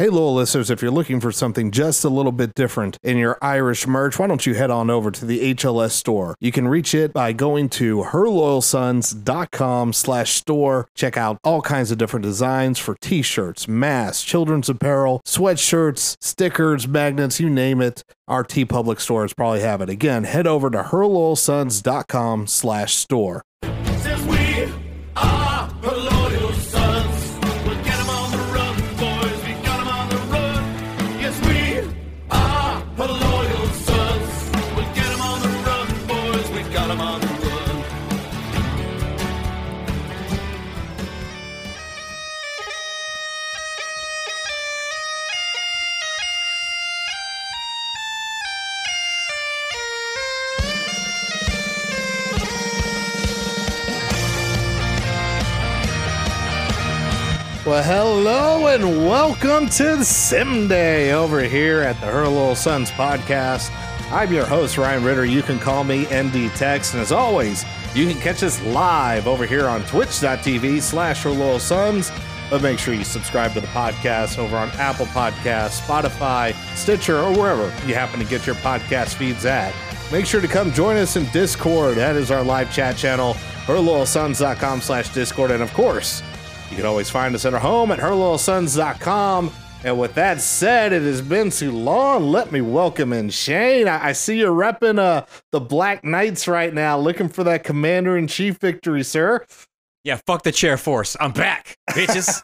Hey, loyal listeners, if you're looking for something just a little bit different in your Irish merch, why don't you head on over to the HLS store? You can reach it by going to herloyalsons.com slash store. Check out all kinds of different designs for t-shirts, masks, children's apparel, sweatshirts, stickers, magnets, you name it. Our TeePublic stores probably have it. Again, head over to herloyalsons.com slash store. Well, hello and welcome to Sim Day over here at the Her Loyal Sons podcast. I'm your host, Ryan Ritter. You can call me ND Tex. And as always, you can catch us live over here on twitch.tv slash Her Loyal Sons. But make sure you subscribe to the podcast over on Apple Podcasts, Spotify, Stitcher, or wherever you happen to get your podcast feeds at. Make sure to come join us in Discord. That is our live chat channel, herloyalsons.com slash Discord. And of course, you can always find us at our home at herloyalsons.com. And with that said, it has been too long. Let me welcome in Shane. I, I see you're repping uh, the Black Knights right now, looking for that Commander in Chief victory, sir. Yeah, fuck the chair force. I'm back, bitches.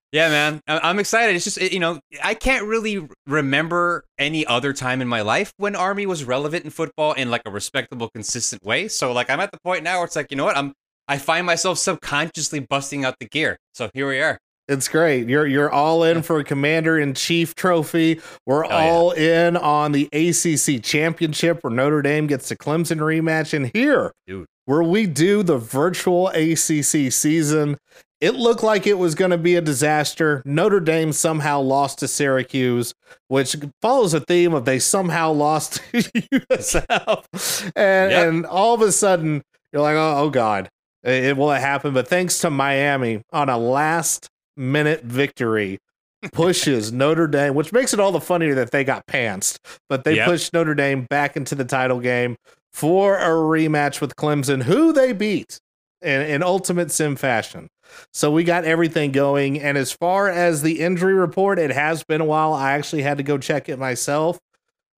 yeah, man. I'm excited. It's just, you know, I can't really remember any other time in my life when Army was relevant in football in like a respectable, consistent way. So, like, I'm at the point now where it's like, you know what? I'm, I find myself subconsciously busting out the gear. So here we are. It's great. You're you're all in for a Commander in Chief trophy. We're Oh, yeah. all in on the ACC championship where Notre Dame gets the Clemson rematch. And here, Dude. where we do the virtual ACC season, it looked like it was going to be a disaster. Notre Dame somehow lost to Syracuse, which follows a theme of they somehow lost to USF. And, Yep. and all of a sudden, you're like, oh, oh God, it, it will happen. But thanks to Miami on a last minute victory, pushes Notre Dame, which makes it all the funnier that they got pantsed, but they Yep. pushed Notre Dame back into the title game for a rematch with Clemson, who they beat in, in ultimate sim fashion. So we got everything going. And as far as the injury report, it has been a while. I actually had to go check it myself.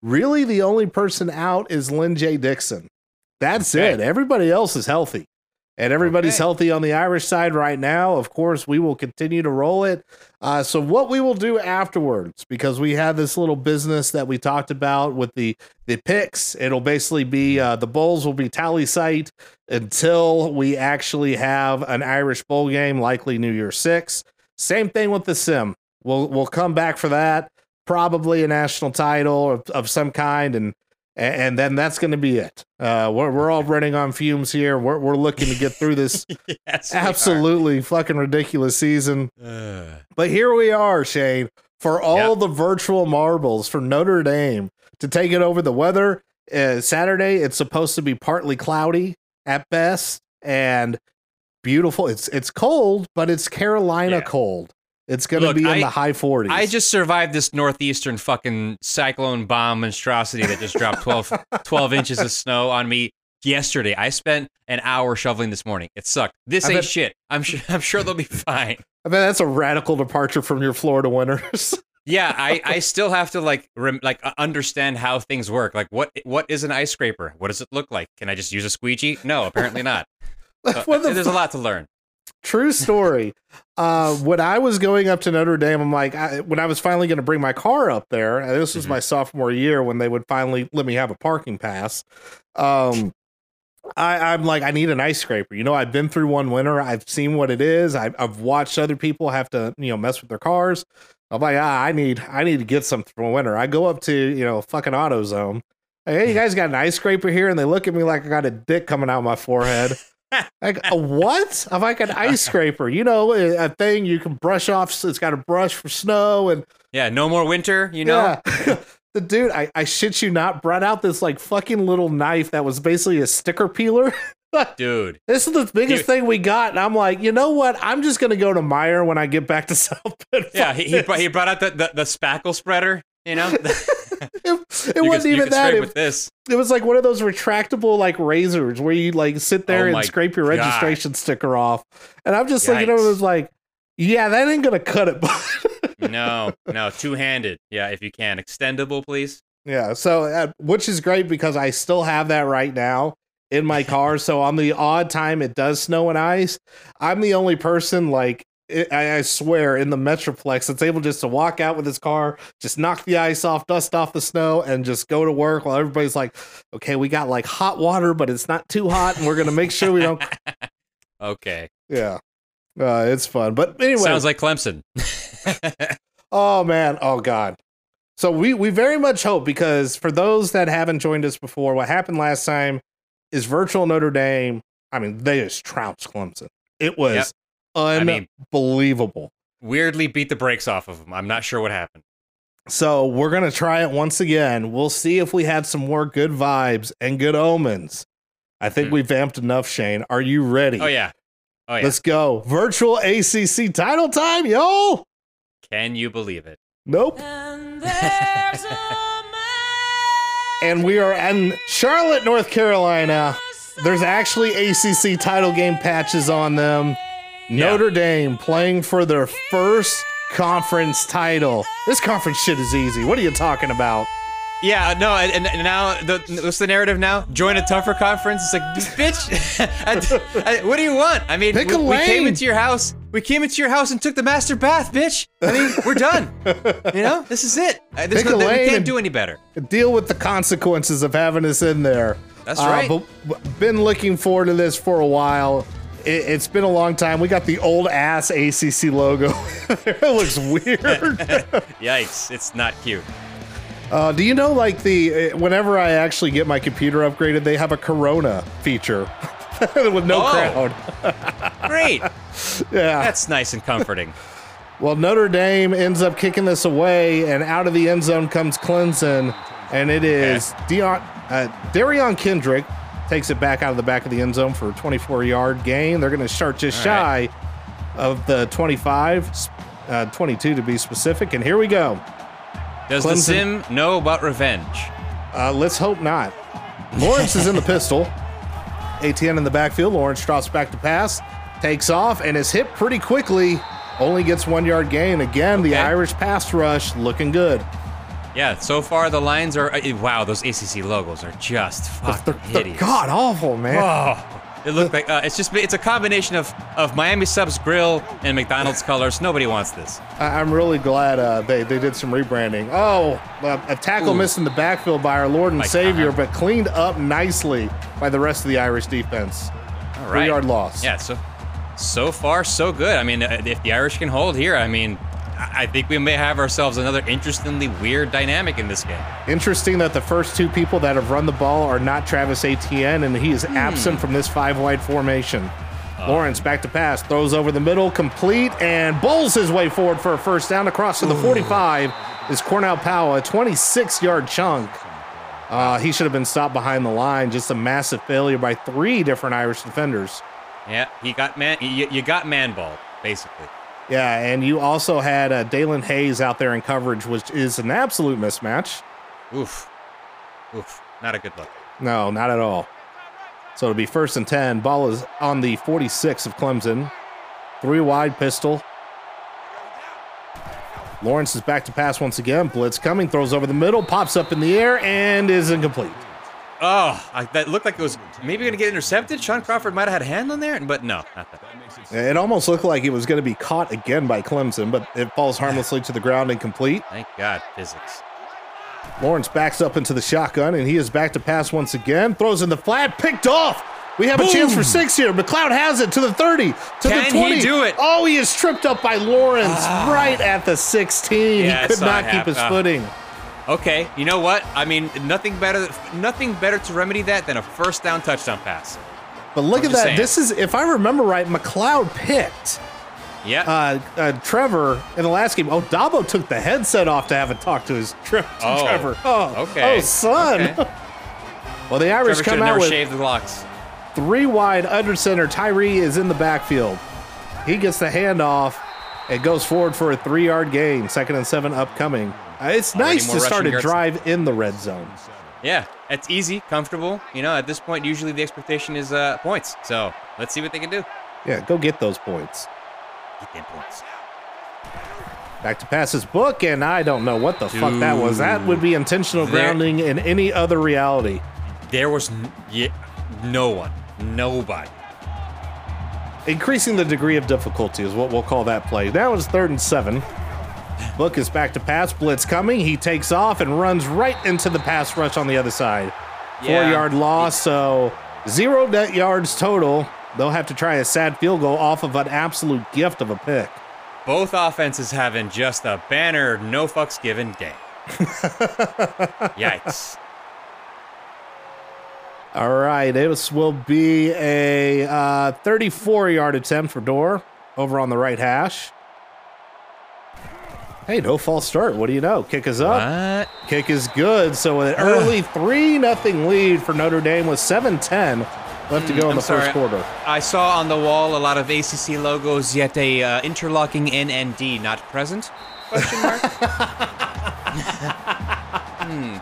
Really, the only person out is Lyn-J Dixon. That's Okay. it. Everybody else is healthy. And everybody's Okay. healthy on the Irish side right now. Of course, we will continue to roll it. Uh, so, what we will do afterwards, because we have this little business that we talked about with the the picks, it'll basically be uh, the bowls will be tally site until we actually have an Irish bowl game, likely New Year Six. Same thing with the sim. We'll we'll come back for that. Probably a national title of, of some kind, and and then that's going to be it. Uh, we're we're all running on fumes here. We're we're looking to get through this yes. absolutely fucking ridiculous season. Uh, But here we are, Shane, for all Yep. the virtual marbles for Notre Dame to take it over the weather. Uh, Saturday, it's supposed to be partly cloudy at best and beautiful. It's it's cold, but it's Carolina Yeah. cold. It's going to be in I- the high 40s. I just survived this northeastern fucking cyclone bomb monstrosity that just dropped 12, 12 inches of snow on me yesterday. I spent an hour shoveling this morning. It sucked. This I ain't bet- shit. I'm sure. I'm sure they'll be fine. I mean, that's a radical departure from your Florida winters. Yeah, I, I still have to like rem- like uh, understand how things work. Like what what is an ice scraper? What does it look like? Can I just use a squeegee? No, apparently not. Uh, the there's a lot to learn. True story. Uh, when I was going up to Notre Dame, I'm like, I, when I was finally going to bring my car up there, and this was Mhm. my sophomore year when they would finally let me have a parking pass. Um, I, I'm like, I need an ice scraper. You know, I've been through one winter. I've seen what it is. I've, I've watched other people have to, you know, mess with their cars. I'm like, ah, I need, I need to get something from winter. I go up to, you know, fucking AutoZone. Hey, you guys got an ice scraper here? And they look at me like I got a dick coming out of my forehead. Like a what? I'm like an ice scraper, you know, a thing you can brush off. It's got a brush for snow and Yeah, no more winter. You know. yeah. the dude, I, I shit you not, brought out this like fucking little knife that was basically a sticker peeler. dude. This is the biggest You- thing we got, and I'm like, you know what? I'm just gonna go to Meijer when I get back to South Bend. Yeah, he, he, brought, he brought out the, the, the spackle spreader. You know, it, wasn't can- even that. It, with this. it was like one of those retractable like razors where you like sit there Oh and scrape your God. registration sticker off. And I'm just looking at it was like, yeah, that ain't gonna cut it. No, no, two handed. Yeah, if you can, extendable, please. yeah, so uh, which is great because I still have that right now in my car. so on the odd time it does snow and ice, I'm the only person like. It, I I swear, in the Metroplex, it's able just to walk out with his car, just knock the ice off, dust off the snow, and just go to work while everybody's like, okay, we got like hot water, but it's not too hot, and we're going to make sure we don't. Okay. Yeah. Uh, it's fun. But anyway, Sounds like Clemson. oh man, oh god. So we we very much hope because for those that haven't joined us before, what happened last time is virtual Notre Dame. I mean, they just trounced Clemson. It was Yep. I mean- unbelievable. Weirdly beat the brakes off of him. I'm not sure what happened. so we're gonna try it once again. We'll see if we had some more good vibes and good omens. I think Hmm. we vamped enough, Shane. Are you ready? Oh yeah. Oh yeah. Let's go. Virtual ACC title time, yo. Can you believe it? Nope. And there's a And we are in Charlotte, North Carolina. There's actually ACC title game patches on them. Yeah. Notre Dame playing for their first conference title. This conference shit is easy. What are you talking about? Yeah, no, and, and now the what's the narrative now? Join a tougher conference. It's like, bitch, I- I- what do you want? I mean, we, we came into your house. We came into your house and took the master bath, bitch. I mean, we're done. you know, this is it. Uh, there's Pick no, we can't do any better. Deal with the consequences of having us in there. That's Uh, right. But been looking forward to this for a while. It, it's been a long time. We got the old ass ACC logo. it looks weird. Yikes! It's not cute. Uh, do you know, like the uh, whenever I actually get my computer upgraded, they have a Corona feature with no Oh. crowd. Great. Yeah. That's nice and comforting. Well, Notre Dame ends up kicking this away, and out of the end zone comes Clemson, and it is Dion, uh, Derion Kendrick takes it back out of the back of the end zone for a 24 yard gain. They're going to start just All right. shy of the 25, uh, 22 to be specific. And here we go. Does the sim know about revenge? Uh, let's hope not. Lawrence is in the pistol. Etienne in the backfield. Lawrence drops back to pass, takes off, and is hit pretty quickly. Only gets one yard gain. Again, the Irish pass rush looking good. Yeah. So far, the lines are. uh, Wow, those ACC logos are just They're, fucking they're hideous. god awful, man. Oh, it looked like uh, it's just it's a combination of of Miami Subs grill and McDonald's colors. Nobody wants this. I, I'm really glad uh, they, they did some rebranding. Oh, uh, a tackle Ooh. missed in the backfield by our Lord and My Savior, God. but cleaned up nicely by the rest of the Irish defense. All Three yard loss. Yeah. So so far so good. I mean, uh, if the Irish can hold here, I mean, I think we may have ourselves another interestingly weird dynamic in this game. Interesting that the first two people that have run the ball are not Travis Etienne, and he is Hmm. absent from this five wide formation. Lawrence back to pass, throws over the middle, complete, and bowls his way forward for a first down across to the 45 is Cornell Powell, a 26 yard chunk. Uh, he should have been stopped behind the line. Just a massive failure by three different Irish defenders. Yeah, he got man. You, you got man ball basically. Yeah, and you also had uh, Daelin Hayes out there in coverage, which is an absolute mismatch. Oof, oof. Not a good look. No, not at all. So it'll be first and 10. Ball is on the 46 of Clemson. Three wide pistol. Lawrence is back to pass once again. Blitz coming, throws over the middle, pops up in the air, and is incomplete. Oh, I, that looked like it was maybe going to get intercepted. Shaun Crawford might have had a hand on there, but no. It almost looked like it was going to be caught again by Clemson, but it falls harmlessly to the ground incomplete. Thank God, physics. Lawrence backs up into the shotgun, and he is back to pass once again. Throws in the flat, picked off. We have a chance for six here. McCloud has it to the 30, to the Can he do it? Oh, he is tripped up by Lawrence ah. right at the 16. Yeah, he could not keep his happen. Uh, footing. Okay, you know what? I mean, nothing better, nothing better to remedy that than a first down touchdown pass. But look I'm at that. saying. This is, if I remember right, McCloud picked Yeah. uh, uh, Trevor in the last game. Oh, Dabo took the headset off to have a talk to his Tre- to Oh, Trevor. Oh, okay, Oh, son. okay. well, the Irish Trevor come out never with shaved the locks. Three wide under center. Tyree is in the backfield. He gets the handoff. It goes forward for a three yard gain. Second and seven upcoming. Uh, it's nice to start a drive in the red zone. Yeah, it's easy, comfortable. You know, at this point, usually the expectation is uh, points. So let's see what they can do. Yeah, go get those points. Get them points. Back to passes book, and I don't know what the fuck that was. That would be intentional There- grounding in any other reality. There was n- yeah, no one, nobody. Increasing the degree of difficulty is what we'll call that play. That was third and seven. Book is back to pass. Blitz coming. He takes off and runs right into the pass rush on the other side. Four Yeah. yard loss, so zero net yards total. They'll have to try a sad field goal off of an absolute gift of a pick. Both offenses having just a banner, no fucks given day. Yikes. All right, this will be a uh, 34 yard attempt for Doerer over on the right hash. Hey, no false start. What do you know? Kick is up. What? Kick is good. So an early 3 nothing lead for Notre Dame with 7-10 left to go in Hmm, I'm the sorry. first quarter. I saw on the wall a lot of ACC logos, yet a uh, interlocking D not present? Question mark. hmm.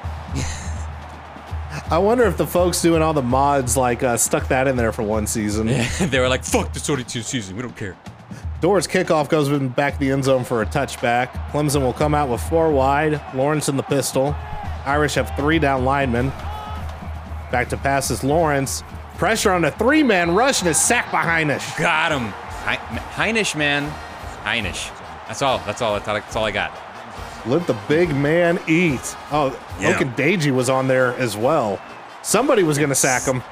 I wonder if the folks doing all the mods like uh, stuck that in there for one season. they were like, "Fuck the 42 season. We don't care." Doerer's kickoff goes in back the end zone for a touchback. Clemson will come out with four wide. Lawrence in the pistol. Irish have three down linemen. Back to passes Lawrence. Pressure on a three man rush and a sack by Hinish. Got him. He- Hinish, man. Hinish. That's all. That's all. That's all, I got. Let the big man eat. Oh, Yeah. Ogundeji was on there as well. Somebody was going to sack him.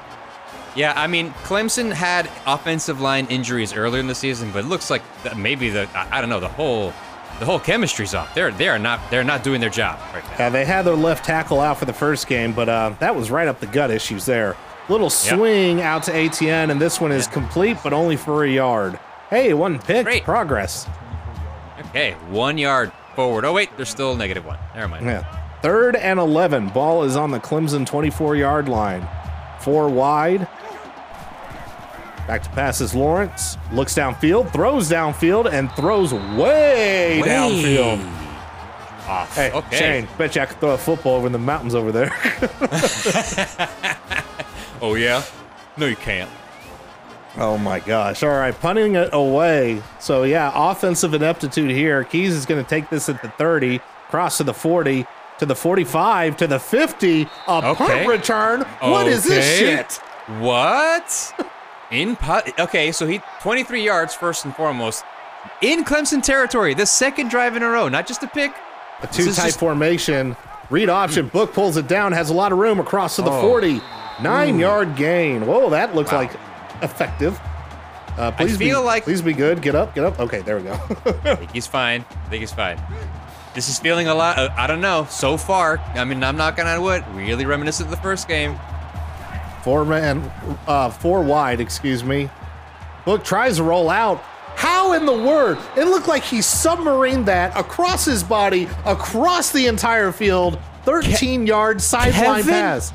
Yeah, I mean, Clemson had offensive line injuries earlier in the season, but it looks like maybe the I don't know the whole the whole chemistry's off. They're they are not they're not doing their job right now. Yeah, they had their left tackle out for the first game, but uh, that was right up the gut issues there. Little swing out to Etienne, and this one is complete, but only for a yard. Hey, one pick, Great. progress. Okay, one yard forward. Oh wait, there's still a negative one. Never mind. Yeah. Third and 11. Ball is on the Clemson 24 yard line. Four wide. Back to passes Lawrence. Looks downfield, throws downfield, and throws way, downfield. Ah, Off. Hey, okay. Shane, bet you I could throw a football over in the mountains over there. Oh yeah. No, you can't. oh my gosh. All right, punting it away. So, yeah, offensive ineptitude here. Keys is going to take this at the 30, cross to the 40, to the 45, to the 50. A Okay. punt return. What is this shit? What? In put? Okay, so he 23 yards first and foremost in Clemson territory. The second drive in a row, not just a pick. A two is type just- formation. Read option. Book pulls it down. Has a lot of room across to the Oh. 40. Nine yard gain. Whoa, that looks Wow. like effective. Uh, please feel be, like- please be good. Get up. Get up. Okay, there we go. I think he's fine. I think he's fine. This is feeling a lot. Uh, I don't know. So far, I mean, I'm not gonna wood. Really reminiscent of the first game. Four man, uh, four wide. Excuse me. Book tries to roll out. How in the word? It looked like he submarined that across his body, across the entire field. 13 yard sideline pass.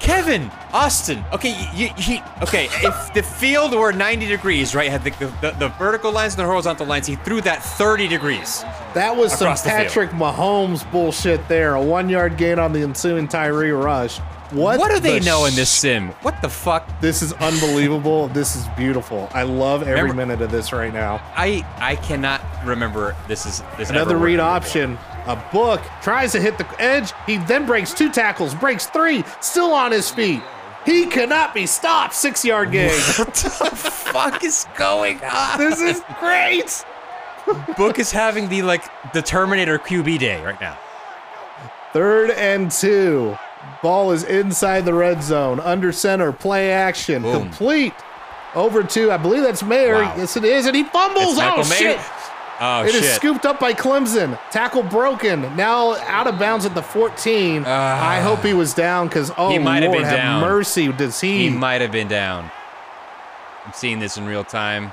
Kevin Austin. Okay, you, he. Okay, if the field were 90 degrees, right, had the, the, the vertical lines and the horizontal lines, he threw that 30 degrees. That was some. Patrick Mahomes bullshit there. A one yard gain on the ensuing Tyree rush. What, What do they the know in this sim? What the fuck? This is unbelievable. this is beautiful. I love every Remember- minute of this right now. I I cannot remember this is this Another read option. A book tries to hit the edge. He then breaks two tackles, breaks three, still on his feet. He cannot be stopped. Six yard gain. What the fuck is going on? this is great. Book is having the like the Terminator QB day right now. Third and two. Ball is inside the red zone. Under center, play action. Boom. Complete. Over to, I believe that's Mayer. Wow. Yes, it is. And he fumbles. It's Oh, Michael Mayer. shit. Oh It is shit. scooped up by Clemson. Tackle broken. Now out of bounds at the 14. I hope he was down because, oh, He might have Lord, been down. mercy. Does he? He might have been down. I'm seeing this in real time.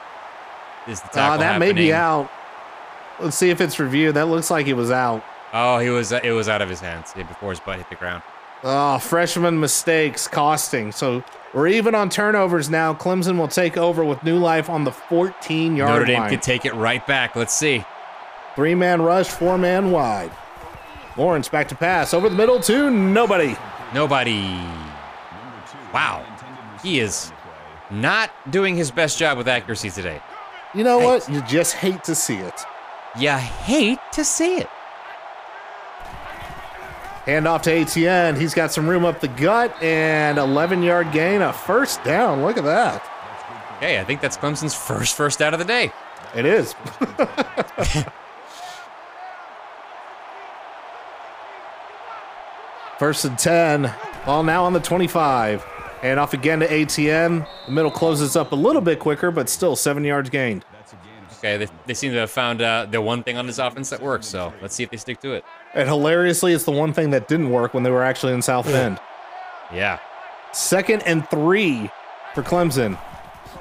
Is the tackle Uh, tackle that may be out. Let's see if it's reviewed. That looks like he was out. Oh, he was. It was out of his hands before his butt hit the ground. Oh, freshman mistakes costing. So we're even on turnovers now. Clemson will take over with new life on the 14 yard line. Notre Dame line. could take it right back. Let's see. Three man rush, four man wide. Lawrence back to pass over the middle to nobody. Nobody. Wow. He is not doing his best job with accuracy today. You know what? You just hate to see it. You hate to see it. Hand off to Etienne. He's got some room up the gut and 11 yard gain, a first down. Look at that. Hey, I think that's Clemson's first first out of the day. It is. First and 10. Ball now on the 25. And off again to Etienne. The middle closes up a little bit quicker, but still seven yards gained. Okay, they, they seem to have found uh, the one thing on this offense that works, so let's see if they stick to it. And hilariously, it's the one thing that didn't work when they were actually in South Bend. Yeah. Second and three for Clemson.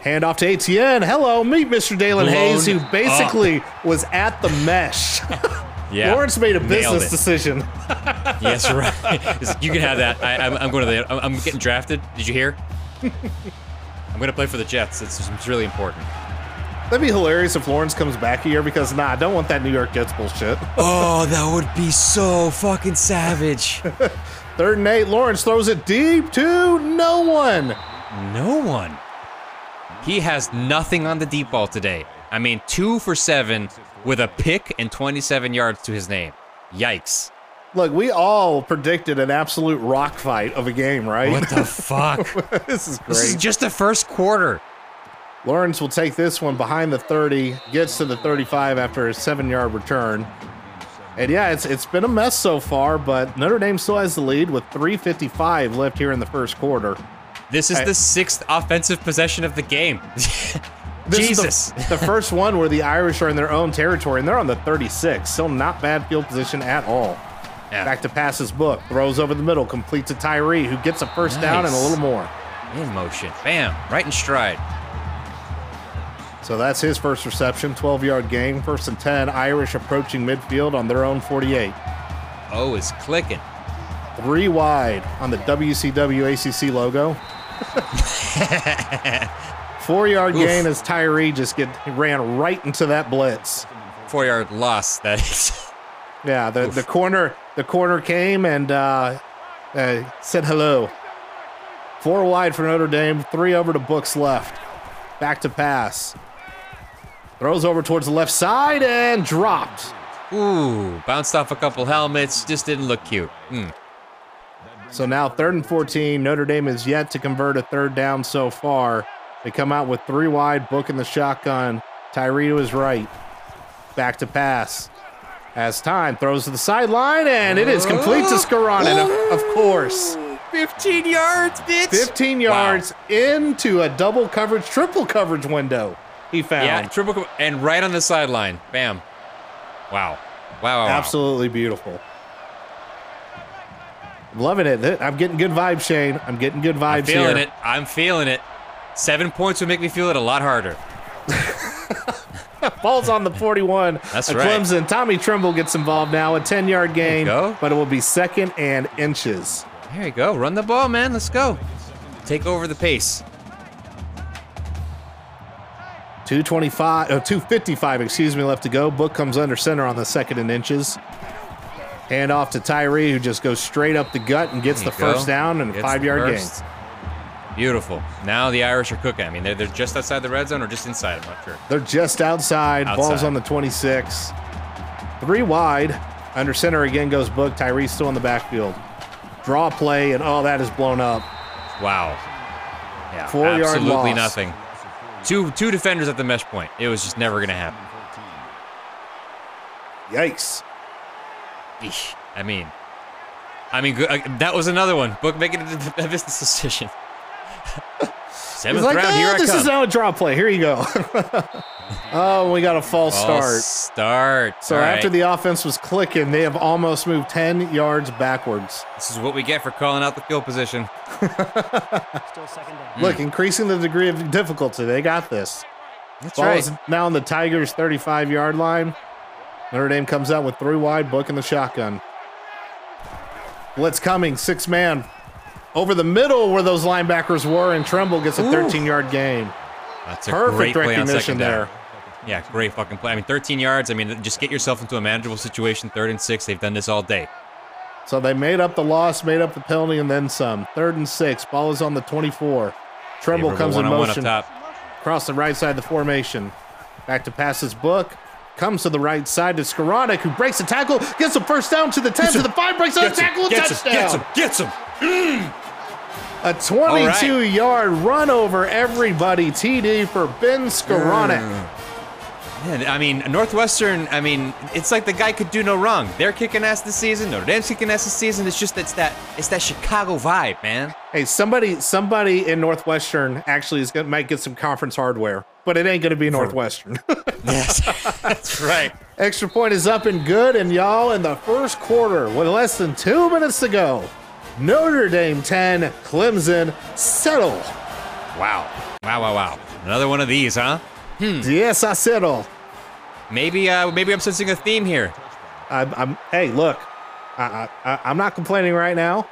Hand off to Etienne. Hello, meet Mr. Daelin Blown Hayes, who up. basically was at the mesh. Yeah. Lawrence made a business decision. Yes, right. you can have that. I, I'm, I'm going to the. I'm, I'm getting drafted. Did you hear? I'm going to play for the Jets. It's, it's really important. That'd be hilarious if Lawrence comes back here because, nah, I don't want that New York Jets bullshit. Oh, that would be so fucking savage. Third and eight, Lawrence throws it deep to no one. No one. He has nothing on the deep ball today. I mean, two for seven with a pick and 27 yards to his name. Yikes. Look, we all predicted an absolute rock fight of a game, right? What the fuck? this is great. this is just the first quarter. Lawrence will take this one behind the 30, gets to the 35 after a seven yard return. And yeah, it's it's been a mess so far, but Notre Dame still has the lead with 355 left here in the first quarter. This is I- the sixth offensive possession of the game. Is the- Jesus. the, first one where the Irish are in their own territory, and they're on the 36. Still not bad field position at all. Yeah. Back to passes book, throws over the middle, completes to Tyree, who gets a first down and a little more. In motion. Bam. Right in stride. So that's his first reception, 12 yard gain. First and 10, Irish approaching midfield on their own 48. Oh, is clicking. Three wide on the WCW ACC logo. Four yard gain as Tyree just get ran right into that blitz. Four yard loss. That is. Yeah, the, the corner the corner came and uh, uh, said hello. Four wide for Notre Dame, three over to Books left. Back to pass. Throws over towards the left side and dropped. Ooh, bounced off a couple helmets. Just didn't look cute. Hmm. So now third and 14. Notre Dame is yet to convert a third down so far. They come out with three wide, book in the shotgun. Tyree to his right. Back to pass. As time, throws to the sideline, and it is complete to Skowronek, of, of course. 15 yards, bitch. 15 yards into a double coverage, triple coverage window he found. Yeah, triple and right on the sideline. Bam. Wow. Wow. wow, wow. Absolutely beautiful. Loving it. I'm getting good vibes, Shane. I'm getting good vibes Shane. I'm feeling here. it. I'm feeling it. Seven points would make me feel it a lot harder. Ball's on the 41. That's right. Clemson. Tommy Tremble gets involved now. A 10 yard gain, go. but it will be second and inches. There you go. Run the ball, man. Let's go. Take over the pace. 225, uh, 255, excuse me, left to go. Book comes under center on the second and inches. Hand off to Tyree, who just goes straight up the gut and gets the go. first down and five yard gain. Beautiful. Now the Irish are cooking. I mean, they're, they're just outside the red zone or just inside. I'm not sure. They're just outside. Ball's on the 26. Three wide. Under center again goes Book. Tyree still in the backfield. Draw play, and oh, that is blown up. Wow. Yeah. Four-yard absolutely loss. nothing. Two two defenders at the mesh point. It was just never gonna happen. Yikes. Eesh. I mean, I mean, uh, that was another one. Book making a, a business decision. Seventh like, round, "Ah, here I this come. is now a draw play. Here you go. oh, we got a false False start. Start. So All after right. the offense was clicking, they have almost moved 10 yards backwards. this is what we get for calling out the field position. Hmm. Look, increasing the degree of difficulty. They got this. That's Ball right. is now on the Tigers' 35 yard line. Notre Dame comes out with three wide, book in the shotgun. Blitz coming, six man. Over the middle where those linebackers were, and Tremble gets a 13 yard gain. That's a Perfect great recognition there. Yeah, great fucking play. I mean, 13 yards. I mean, just get yourself into a manageable situation. Third and six. They've done this all day. So they made up the loss, made up the penalty, and then some. Third and six. Ball is on the 24. Tremble Favorable comes in motion across the right side of the formation. Back to pass his book. Comes to the right side to Skowronek, who breaks the tackle, gets the first down to the 10, to the 5, breaks the tackle, a touchdown. Gets him. Gets him. Mm. A 22 yard run over everybody. TD for Ben Skowronek. Man, I mean, Northwestern. I mean, it's like the guy could do no wrong. They're kicking ass this season. Notre Dame's kicking ass this season. It's just it's that it's that Chicago vibe, man. Hey, somebody somebody in Northwestern actually is gonna might get some conference hardware, but it ain't gonna be Northwestern. Yes, that's right. Extra point is up and good, and y'all in the first quarter with less than two minutes to go. Notre Dame 10, Clemson settle. Wow. Wow. Wow. Wow. Another one of these, huh? Yes, I settle. Maybe. Uh, maybe I'm sensing a theme here. I'm, I'm hey, look, I, I, I'm not complaining right now,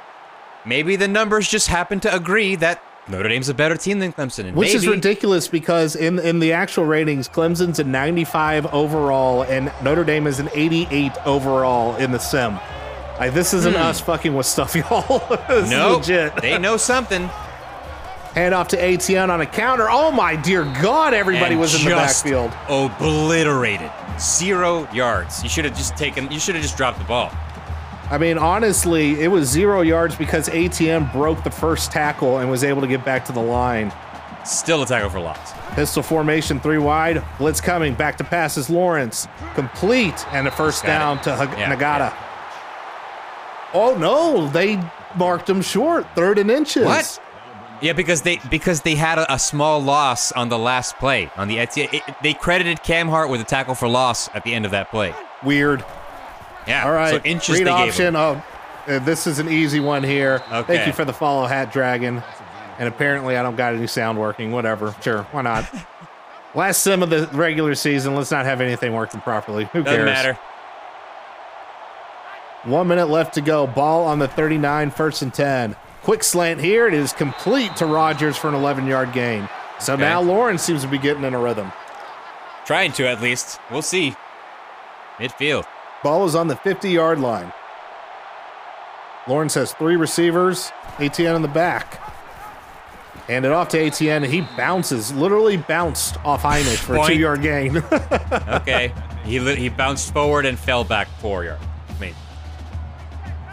Maybe the numbers just happen to agree that Notre Dame's a better team than Clemson. And which is ridiculous because in in the actual ratings, Clemson's a 95 overall, and Notre Dame is an 88 overall in the sim. Like this isn't hmm. us fucking with stuff, y'all. this Nope. is legit. They know something. Hand off to Etienne on a counter. Oh my dear God! Everybody and was in the backfield. Obliterated. Zero yards. You should have just taken. You should have just dropped the ball. I mean, honestly, it was zero yards because Etienne broke the first tackle and was able to get back to the line. Still a tackle for loss. Pistol formation, three wide. Blitz coming. Back to passes. Lawrence complete and a first down it. to Hag- Yeah, Nagata. yeah. Oh no, they marked him short. Third and inches. What? Yeah, because they because they had a, a small loss on the last play on the it, it- they credited Cam Hart with a tackle for loss at the end of that play. Weird. Yeah. All right. So inches Read they gave option. him. Oh, uh, this is an easy one here. Okay. Thank you for the follow, Hat Dragon. And apparently, I don't got any sound working. Whatever. Sure. Why not? Last sim of the regular season. Let's not have anything working properly. Who Doesn't cares? matter. One minute left to go. Ball on the 39, first and 10. Quick slant here. It is complete to Rodgers for an 11 yard gain. So now Lawrence seems to be getting in a rhythm. Trying to at least. We'll see. Midfield. Ball is on the 50 yard line. Lawrence has three receivers, Etienne in the back. Hand it off to Etienne, he bounces, literally bounced off Hinish for a two yard gain. Okay. he he bounced forward and fell back four yards.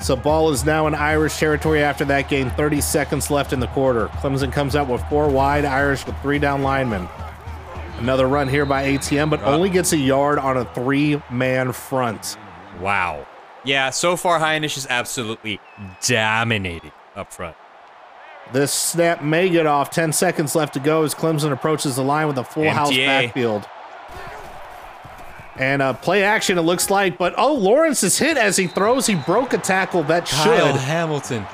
So, ball is now in Irish territory after that game. 30 seconds left in the quarter. Clemson comes out with four wide, Irish with three down linemen. Another run here by Etienne, but only gets a yard on a three man front. wow. Yeah. So far, Hinish is absolutely dominating up front. This snap may get off. 10 seconds left to go as Clemson approaches the line with a full house backfield. And uh, play action, it looks like. But oh, Lawrence is hit as he throws. He broke a tackle that Kyle should Hamilton.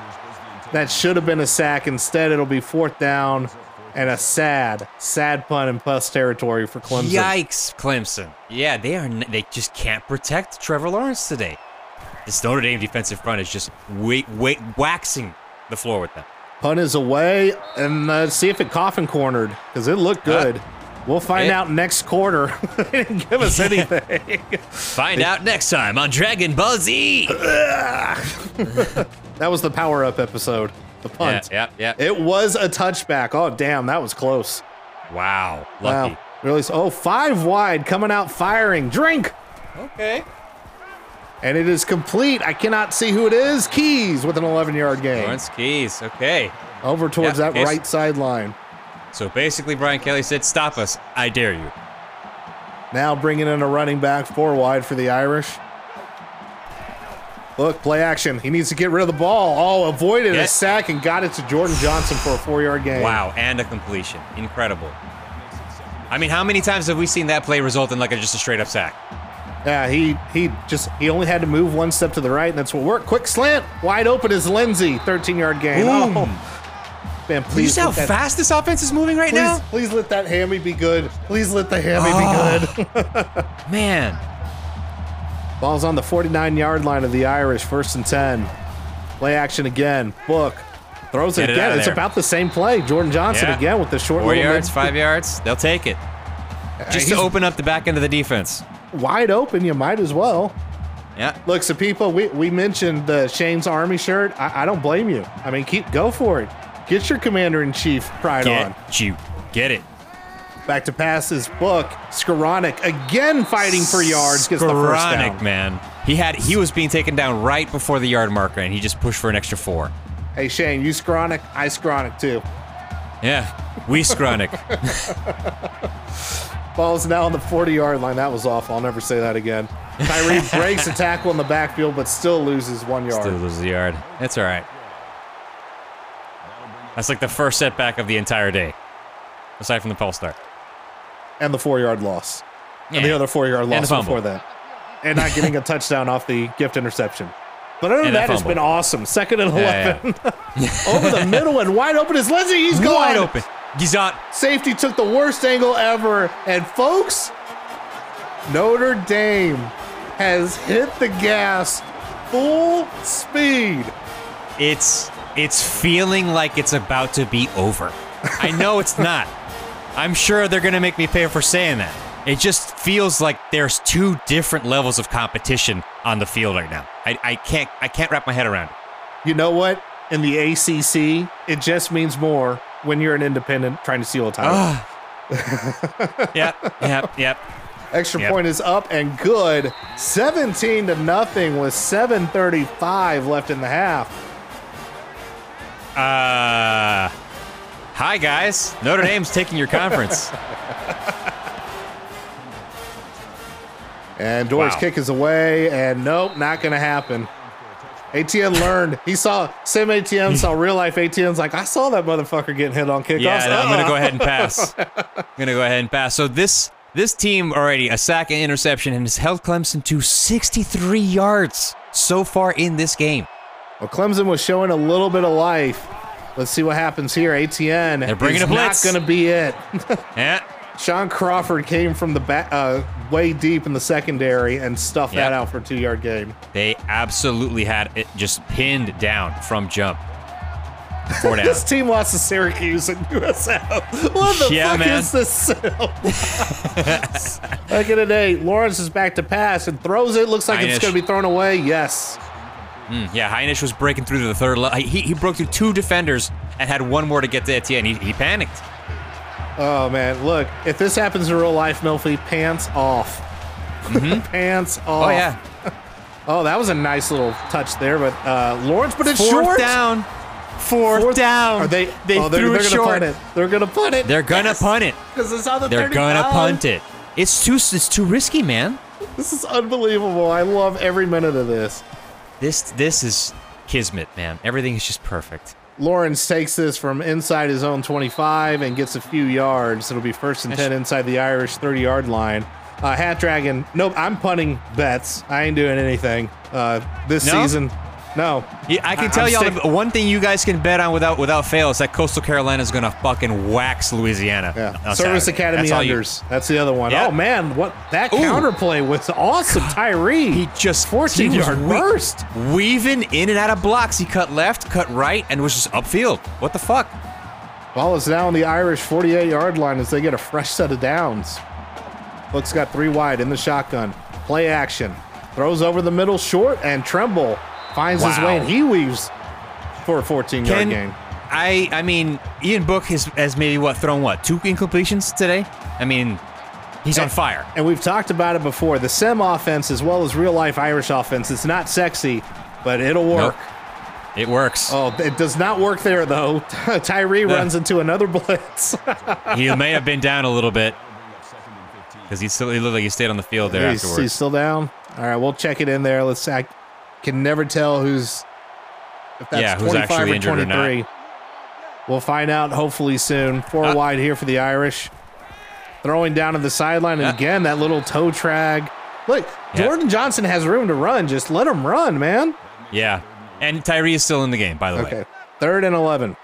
that should have been a sack. Instead, it'll be fourth down and a sad, sad pun in plus territory for Clemson. Yikes, Clemson. Yeah, they are. n- They just can't protect Trevor Lawrence today. This Notre Dame defensive front is just wa- wa- waxing the floor with them. Punt is away, and uh, see if it coffin cornered because it looked good. We'll find it- out next quarter. they didn't give us anything. Find out next time on Dragon Ball Z. that was the power up episode. The yeah, punt. yeah, yeah. It was a touchback. Oh, damn, that was close. wow, lucky. Wow. Really? Oh, five wide coming out firing. Drink. Okay. And it is complete. I cannot see who it is. Keys with an 11 yard gain. Lawrence Keys. Okay. Over towards Yeah, that case- right sideline. So basically, Brian Kelly said, "Stop us! I dare you." Now bringing in a running back four wide for the Irish. Look, play action. He needs to get rid of the ball. Oh, avoided a sack and got it to Jordan Johnson for a four yard gain. Wow, and a completion. Incredible. I mean, how many times have we seen that play result in like a, just a straight up sack? Yeah, he he just he only had to move one step to the right, and that's what worked. Quick slant, wide open is Lenzy, 13 yard gain. Boom. Oh, man, Do you please see how that, fast this offense is moving right please, now? please let that hammy be good. Please let the hammy Oh. be ah. good. Man, Ball's on the 49 yard line of the Irish, first and 10. Play action again. Book throws it Get it again. outta It's there. about the same play. Jordan Johnson Yeah. again with the short Four yards, mid- five yards, they'll take it. Uh, Just to open up the back end of the defense. wide open. You might as well. Yeah. Look, so people, we, we mentioned the Shane's Army shirt. I, I don't blame you. I mean, keep go for it. Get your commander in chief pride on. Get you. Get it. Back to pass his Book Skowronek again fighting for yards. Gets the first Skowronek, down. man. He had he was being taken down right before the yard marker, and he just pushed for an extra four. Hey Shane, you Skowronek, I Skowronek too. Yeah, we Skronik. Ball's now on the 40 yard line. That was awful. I'll never say that again. Tyree breaks a tackle in the backfield, but still loses one yard. Still loses the yard. That's all right. That's like the first setback of the entire day, aside from the false start. and the four yard loss. And the other four yard loss before that. And not getting a touchdown off the gift interception. But other than that, it's been awesome. Second and Yeah, 11. Over the middle and wide open is Lenzy. He's gone. Wide open. He's on. Safety took the worst angle ever. And folks, Notre Dame has hit the gas full speed. It's it's feeling like it's about to be over. I know it's not. I'm sure they're gonna make me pay for saying that. It just feels like there's two different levels of competition on the field right now. I, I can't I can't wrap my head around it. You know what? In the ACC, it just means more when you're an independent trying to steal a title. Ah. Yep, yep, yep. Extra Yep. point is up and good. 17 to nothing with 7:35 left in the half. Uh, hi guys. Notre Dame's taking your conference. And Doerer's Wow. kick is away, and nope, not gonna happen. Etienne learned. He saw Sim Etienne saw real life Etienne's like, I saw that motherfucker getting hit on kickoffs. Yeah, no, I'm gonna go ahead and pass. I'm gonna go ahead and pass. So this this team already a sack and interception and has held Clemson to 63 yards so far in this game. Well, Clemson was showing a little bit of life. Let's see what happens here. Etienne They're bringing is a blitz. not gonna be it. Yeah. Shaun Crawford came from the back, uh, way deep in the secondary and stuffed Yep. that out for a two-yard gain. They absolutely had it just pinned down from jump. Four down. This team lost to Syracuse and USF. What the Yeah, fuck man. is this? Second and eight. Lawrence is back to pass and throws it. Looks like it's going to be thrown away. Yes. Mm, yeah, Hinish was breaking through to the third level. He, he broke through two defenders and had one more to get to Etienne. He, he panicked. Oh man, look! If this happens in real life, Milfy, pants off. pants off. Oh yeah. Oh, that was a nice little touch there, but uh, Lawrence, but it's Fourth short. down. Fourth, Fourth- down. Are they? They oh, they're, threw it gonna short. punt it. They're gonna punt it. They're gonna punt it. because it's on the. They're gonna punt it. It's too it's too risky, man. This is unbelievable. I love every minute of this. This this is kismet, man. Everything is just perfect. Lawrence takes this from inside his own 25 and gets a few yards. It'll be first and 10 inside the Irish 30 yard line. Uh, Hat Dragon, nope, I'm punting bets. I ain't doing anything uh, this No? season. No. Yeah, I can I- tell I'm y'all the one thing you guys can bet on without without fail is that Coastal Carolina is gonna fucking wax Louisiana. Yeah. Service Saturday. Academy That's all you- That's the other one. Yeah. Oh man, what that Ooh. counterplay was awesome. Tyree. He just 14 he yard burst. weaving in and out of blocks. He cut left, cut right, and was just upfield. What the fuck? Ball is now on the Irish 48 yard line as they get a fresh set of downs. Book's got three wide in the shotgun. Play action. Throws over the middle short, and Tremble finds his way, and he weaves for a 14 yard Can gain. I? I mean, Ian Book has has maybe what thrown what two incompletions today. I mean, he's on fire. And we've talked about it before. The Sem offense, as well as real life Irish offense, it's not sexy, but it'll work. Nope. It works. Oh, it does not work there, though. Tyree Yeah. runs into another blitz. he may have been down a little bit because he still he looked like he stayed on the field there he's, afterwards. he's still down. All right, we'll check it in there. Let's. I can never tell who's if that's Yeah, who's 25 actually or injured or not. 23. We'll find out hopefully soon. Four Uh, wide here for the Irish. Throwing down to the sideline, and Uh. again that little toe drag. Look, Yeah. Jordan Johnson has room to run. Just let him run, man. yeah, and Tyree is still in the game, by the Okay, way. third and eleven.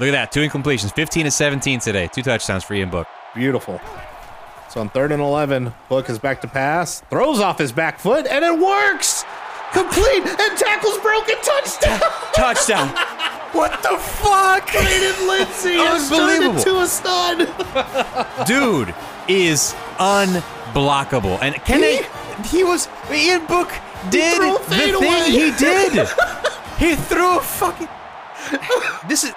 Look at that, two incompletions, 15 to 17 today, two touchdowns for Ian Book. Beautiful. So on third and 11, Book is back to pass, throws off his back foot, and it works. complete, and tackles broken. Touchdown. Touchdown. what the fuck? Braden Lenzy has turned Unbelievable. into a stud. Dude is unblockable. And can He-? He was. Ian Book did the thing away. he did. he threw a fucking. This is.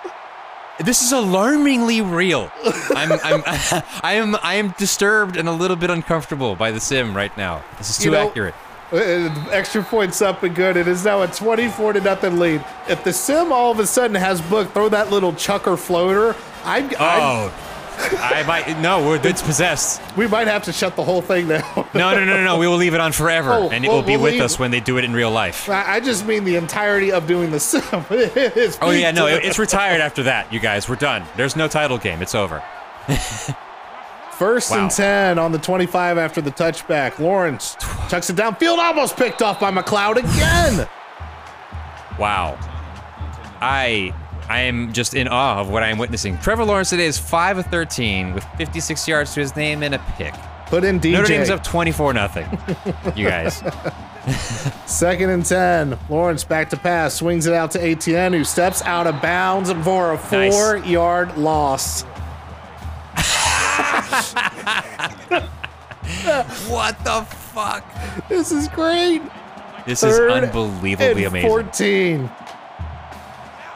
This is alarmingly real. I'm, I'm, I am, I am disturbed and a little bit uncomfortable by the sim right now. This is too You know- accurate. Uh, extra points up and good. It is now a 24 to nothing lead. If the sim all of a sudden has book, throw that little chucker floater. I'm, I'm, Oh, I might. No, we're, it's possessed. we might have to shut the whole thing down. No, no, no, no, no. We will leave it on forever, Oh, and it well, will be we'll with leave- us when they do it in real life. I just mean the entirety of doing the sim. Oh yeah, no, it- it's retired after that. You guys, we're done. There's no title game. It's over. First Wow. and 10 on the 25 after the touchback. Lawrence chucks it downfield, almost picked off by McCloud again. Wow. I I am just in awe of what I am witnessing. Trevor Lawrence today is 5 of 13 with 56 yards to his name and a pick. Put in DJ. Notre Dame's up 24 nothing. You guys. Second and 10. Lawrence back to pass, swings it out to Etienne, who steps out of bounds for a Nice. four yard loss. what the fuck? This is great. This is unbelievably amazing. 14.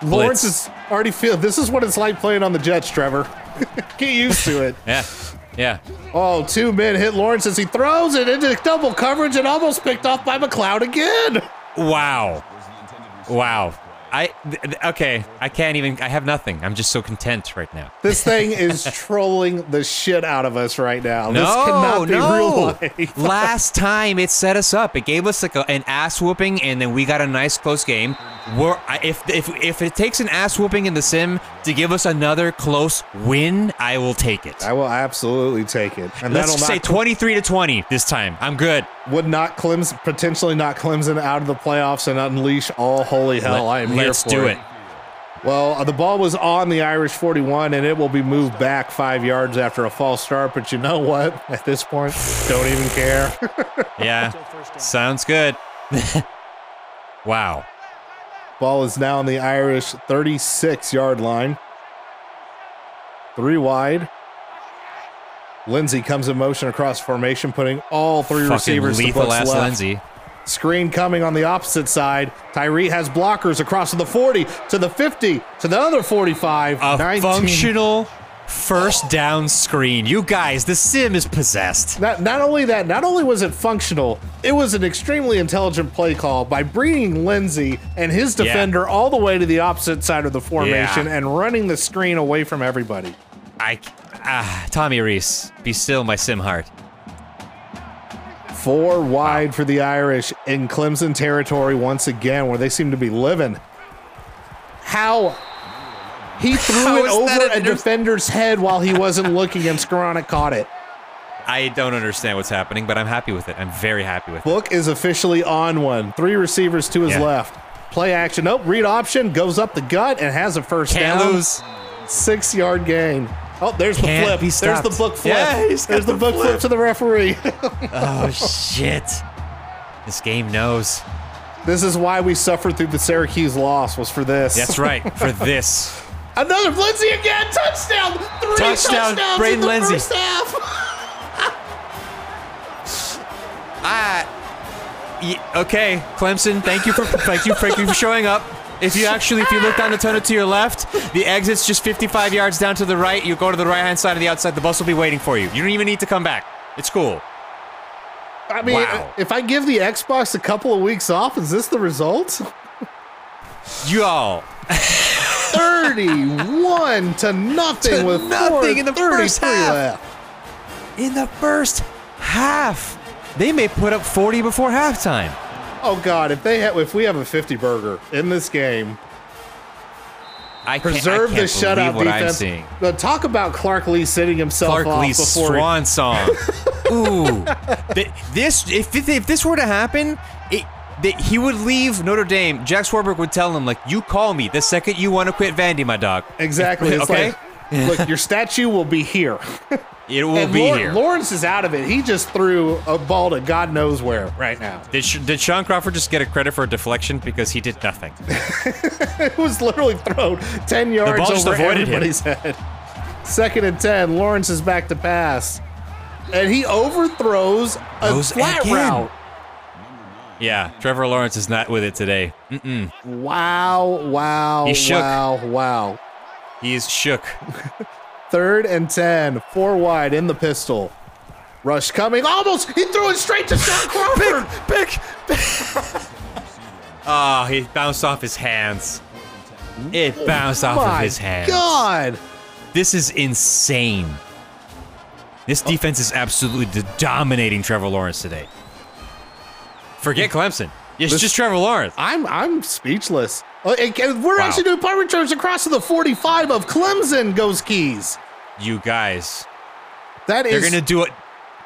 Lawrence is already feel. This is what it's like playing on the Jets, Trevor. Get used to it. Yeah. Yeah. Oh, two men hit Lawrence as he throws it into double coverage and almost picked off by McCloud again. Wow. Wow. I okay, I can't even I have nothing. I'm just so content right now. This thing is trolling the shit out of us right now. this No, cannot be no. Last time it set us up. It gave us like a, an ass whooping, and then we got a nice close game. We're, if if if it takes an ass whooping in the sim to give us another close win, I will take it. I will absolutely take it. And Let's that'll say not, 23 to 20 this time. I'm good. would not Clemson potentially not Clemson out of the playoffs and unleash all holy hell. I am here Let's for do it. Well, uh, the ball was on the Irish 41, and it will be moved back five yards after a false start. But you know what? At this point, don't even care. Yeah, sounds good. wow. Ball is now on the Irish 36 yard line. Three wide. Lenzy comes in motion across formation, putting all three Fucking receivers to lethal Book's ass left. Lenzy. Screen coming on the opposite side. Tyree has blockers across to the 40, to the 50, to the other 45. A 19. functional first down screen. You guys, the sim is possessed. Not, not only that, not only was it functional, it was an extremely intelligent play call by bringing Lenzy and his Yeah. defender all the way to the opposite side of the formation Yeah. and running the screen away from everybody. I ah, Tommy Rees, be still my sim heart. Four wide for the Irish in Clemson territory once again, where they seem to be living. How he threw it over a inter- defender's head while he wasn't looking, and Skowronek caught it. I don't understand what's happening, but I'm happy with it. I'm very happy with it. Book is officially on one. Three receivers to his Yeah. left. Play action. Nope. Read option goes up the gut and has a first Can't down. lose. Six yard gain. Oh, there's the Can't flip. be There's the book flip. Yeah, there's the, the book flip. flip. to the referee. Oh shit. This game knows. this is why we suffered through the Syracuse loss. Was for this. That's right. For this. Another Lenzy again. Touchdown. Three Touchdown, touchdowns Braden in the Lenzy. first half. Ah. Okay, Clemson. Thank you for thank you, thank you for showing up. If you actually, if you look down the tunnel to your left, the exit's just 55 yards down to the right. You go to the right hand side of the outside. The bus will be waiting for you. You don't even need to come back. It's cool. I mean, Wow. if I give the Xbox a couple of weeks off, is this the result? Y'all. 31 to nothing To with nothing in the first half. left. In the first half, they may put up 40 before halftime. Oh God! If they have, if we have a 50 burger in this game, I can't, preserve I the can't believe shutout defense. Now, talk about Clark Lea sitting himself Clark off Lea's before. he- swan song. Ooh, Th- this if if this were to happen, it, that he would leave Notre Dame. Jack Swarbrick would tell him like, "You call me the second you want to quit Vandy, my dog." exactly. It's Okay. like, look, your statue will be here. It will and be Lawr- here. Lawrence is out of it. He just threw a ball to God knows where right now. Did, did Shaun Crawford just get a credit for a deflection because he did nothing? It was literally thrown 10 yards ball just over avoided him. everybody's head. Second and 10. Lawrence is back to pass. And he overthrows a Goes flat again. route. Yeah, Trevor Lawrence is not with it today. Mm-mm. Wow, wow, He shook. wow, wow. He's shook. Third and 10. Four wide in the pistol. Rush coming. Almost. He threw it straight to Shaun Crawford. Pick! Pick. oh, he bounced off his hands. It oh bounced off of his hands. God. This is insane. This oh. defense is absolutely dominating Trevor Lawrence today. Forget Clemson. It's This- just Trevor Lawrence. I'm I'm speechless. Uh, and- We're Wow. actually doing punt returns across to the 45 of Clemson goes keys. You guys, That they're gonna do it.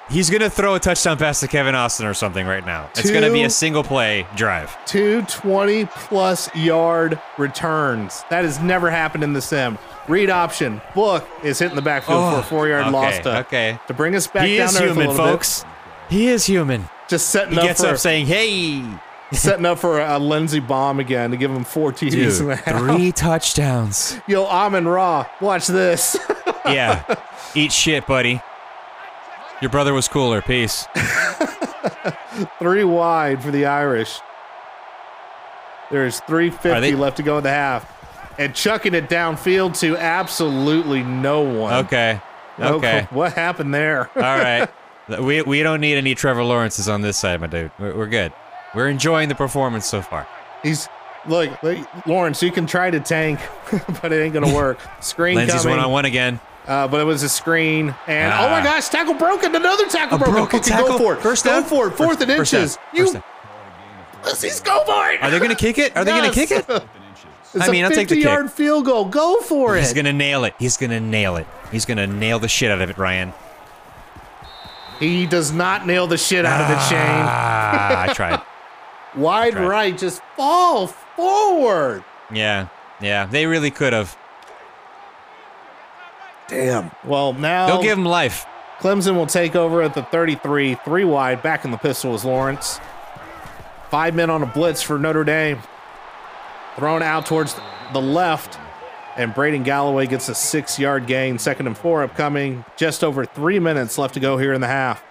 He's gonna throw a touchdown pass to Kevin Austin or something right now. It's gonna be a single play drive. two 20 plus yard returns. That has never happened in the sim. Read option. Book is hitting the backfield for a four yard Oh, okay, loss to, okay. to bring us back he down is to human, little bit. folks. He is human. Just setting He up gets for up saying, "Hey, setting up for a, Lenzy bomb again to give him four TDs in the dude, half. three touchdowns." Yo, Amon Ra, watch this. yeah, eat shit, buddy. Your brother was cooler. Peace. Three wide for the Irish. There's 350 they- left to go in the half. And chucking it downfield to absolutely no one. Okay. Okay. What happened there? All right. We, we don't need any Trevor Lawrences on this side, my dude. We're, we're good. We're enjoying the performance so far. He's look, Lawrence. You can try to tank, but it ain't gonna work. Screen Lenzy's coming, one on one again. Uh, but it was a screen, and oh my Ah. gosh, tackle broken! Another tackle A broken. broken tackle? Go for it. First go down? for it. Fourth and inches. You, down. Let's go for it. Are they going to kick it? Are they going to kick it? It's I mean, a I'll take the kick. yard field goal. Go for He's it. He's going to nail it. He's going to nail it. He's going to nail the shit out of it, Ryan. He does not nail the shit out of the chain. Ah, I tried. Wide right. right, just fall forward. Yeah. Yeah. They really could have. Damn. Well, now They'll give him life. Clemson will take over at the 33, three wide. Back in the pistol is Lawrence. Five men on a blitz for Notre Dame. Thrown out towards the left, and Braden Galloway gets a six yard gain. Second and four upcoming. Just over three minutes left to go here in the half.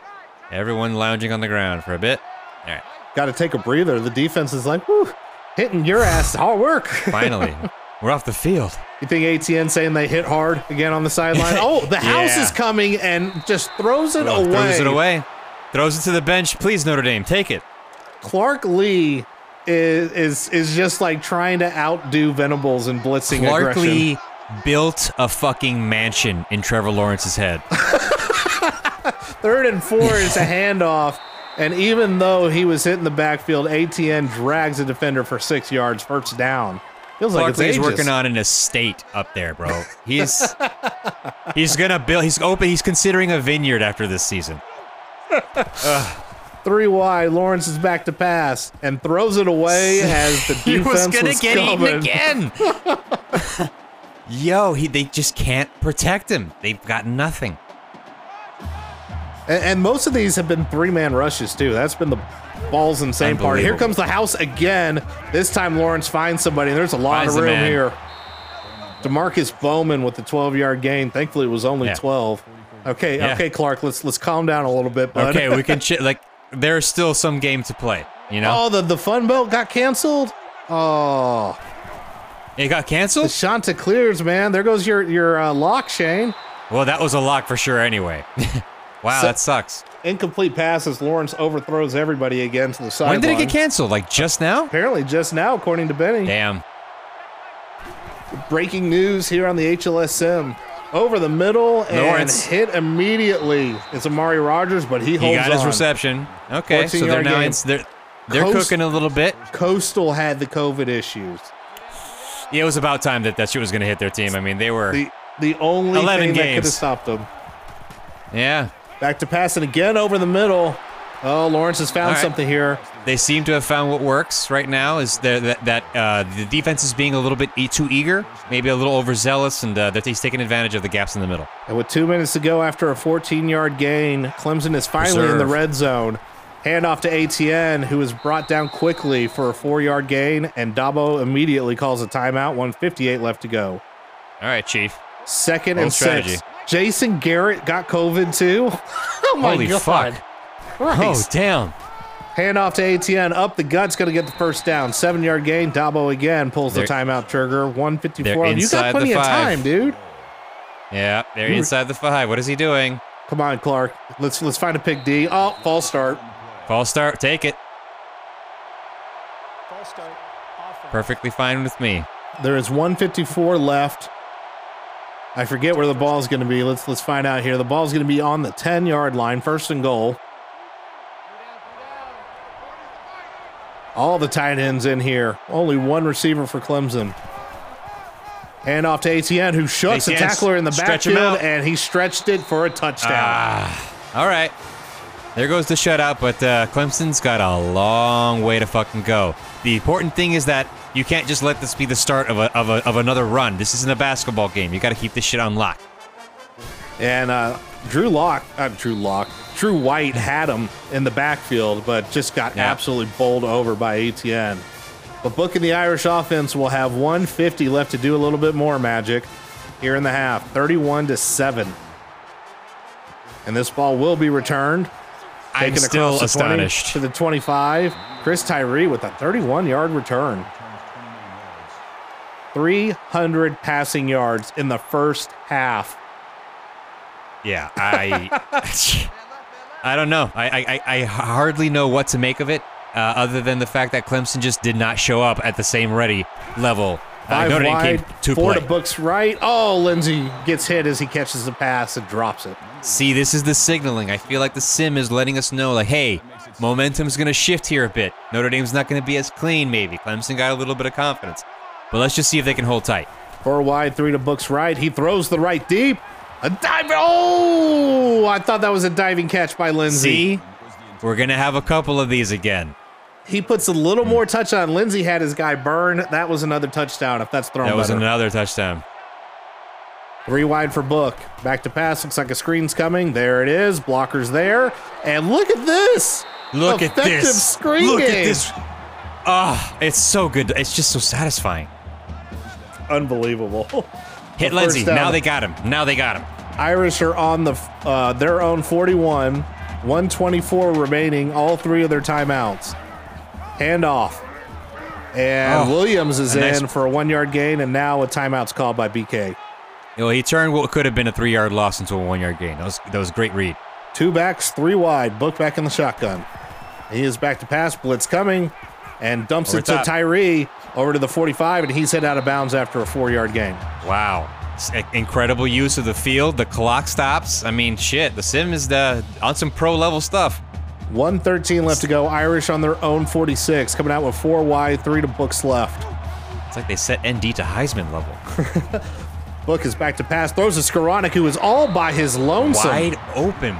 Everyone lounging on the ground for a bit. All right. Got to take a breather. The defense is like, whew, hitting your ass. Hard work. Finally. We're off the field. You think Etienne saying they hit hard again on the sideline? Oh, the house Yeah. is coming and just throws it Oh, away. Throws it away. Throws it to the bench. Please, Notre Dame, take it. Clark Lea is is is just like trying to outdo Venables in blitzing Clark aggression. Lea built a fucking mansion in Trevor Lawrence's head. Third and four is a handoff, and even though he was hitting the backfield, Etienne drags a defender for six yards, first down. Feels like Clark it's Lea's ages. working on an estate up there, bro. He's he's gonna build. He's open. He's considering a vineyard after this season. Three wide. Lawrence is back to pass and throws it away as the He defense was gonna get coming. eaten again. Yo, he, they just can't protect him. They've got nothing. And, and most of these have been three man rushes too. That's been the balls insane part. Here comes the house again. This time Lawrence finds somebody. There's a lot Finds of room here. Demarkcus Bowman with the 12 yard gain. Thankfully, it was only Yeah. 12. Okay, Yeah. okay, Clark. Let's let's calm down a little bit. Bud. Okay, we can ch- like. There's still some game to play. You know, oh, the the fun belt got canceled. Oh, it got the canceled. Chanticleers, man. There goes your your uh, lock, Shane. Well, that was a lock for sure. Anyway. wow, So- that sucks. Incomplete passes. Lawrence overthrows everybody again to the side. When did it get canceled? Like just now? Apparently, just now, according to Benny. Damn. Breaking news here on the HLSM. Over the middle and Lawrence. hit immediately. It's Amari Rodgers, but he holds He got his reception. Okay, so they're now in, they're they're Coast- cooking a little bit. Coastal had the COVID issues. Yeah, it was about time that that shit was going to hit their team. I mean, they were. The the only 11 thing that could have stopped them. yeah. Back to passing again over the middle. Oh, Lawrence has found right. something here. They seem to have found what works right now. Is that that uh, the defense is being a little bit e- too eager, maybe a little overzealous, and uh, that he's taking advantage of the gaps in the middle. And with two minutes to go after a 14 yard gain, Clemson is finally in the red zone. Handoff to Etienne, who is brought down quickly for a four yard gain, and Dabo immediately calls a timeout. 158 left to go. All right, Chief. Second Bold and strategy. six. Jason Garrett got COVID too. oh my Holy god! fuck. Oh Christ. damn! Handoff to Etienne. Up the gut's going to get the first down. Seven yard gain. Dabo again pulls the They're- timeout trigger. 154. they're You got plenty the of time, dude. Yeah, they're You inside the five. What is he doing? Come on, Clark. Let's let's find a pick D. Oh, false start. False start. Take it. Start, Perfectly fine with me. There is 154 left. I forget where the ball is going to be. Let's let's find out here. The ball is going to be on the 10 yard line, first and goal. All the tight ends in here. Only one receiver for Clemson. Hand off to Etienne, who shucks the tackler in the backfield, and he stretched it for a touchdown. Ah, all right. There goes the shutout, but uh, Clemson's got a long way to fucking go. The important thing is that you can't just let this be the start of, a, of, a, of another run. This isn't a basketball game. You got to keep this shit on lock. And uh, Drew Lock, uh, Drew Lock, Drew White had him in the backfield, but just got Yeah. absolutely bowled over by Etienne. But Book and the Irish offense will have 150 left to do a little bit more magic here in the half, 31 to seven. And this ball will be returned. I'm still across 20 astonished. to the 25. Chris Tyree with a 31 yard return. 300 passing yards in the first half. Yeah, I, I don't know. I, I, I- hardly know what to make of it, uh, other than the fact that Clemson just did not show up at the same ready level. Uh, Five Dame wide, came to four play. to Book's right. Oh, Lenzy gets hit as he catches the pass and drops it. See, this is the signaling. I feel like the sim is letting us know, like, hey, momentum's going to shift here a bit. Notre Dame's not going to be as clean, maybe. Clemson got a little bit of confidence. But let's just see if they can hold tight. Four wide, three to Book's right. He throws the right deep. A dive. Oh, I thought that was a diving catch by Lenzy. See? We're going to have a couple of these again. He puts a little hmm. more touch on. Lenzy had his guy burn. That was another touchdown if that's thrown That was better. another touchdown. Wide for Book. Back to pass. Looks like a screen's coming. There it is. Blockers there. And look at this. Look at Effective this. screen Look game. at this. Ah, it's so good. It's just so satisfying. Unbelievable. Hit The Lenzy. Now they got him. Now they got him. Irish are on the uh, their own 41, 124 remaining. All three of their timeouts. Handoff, and Oh, Williams is in nice- for a one-yard gain, and now a timeout's called by BK. Well, he turned what could have been a three-yard loss into a one-yard gain. That was that was a great read. Two backs, three wide. Book back in the shotgun. He is back to pass. Blitz coming, and dumps Over it to. Tyree over to the 45, and he's hit out of bounds after a four-yard gain. Wow. Incredible use of the field. The clock stops. I mean, shit. The sim is the, on some pro level stuff. 113 left to go. Irish on their own 46, coming out with four wide, three to Books left. It's like they set ND to Heisman level. Book is back to pass, throws to Skowronek, who is all by his lonesome. Wide open.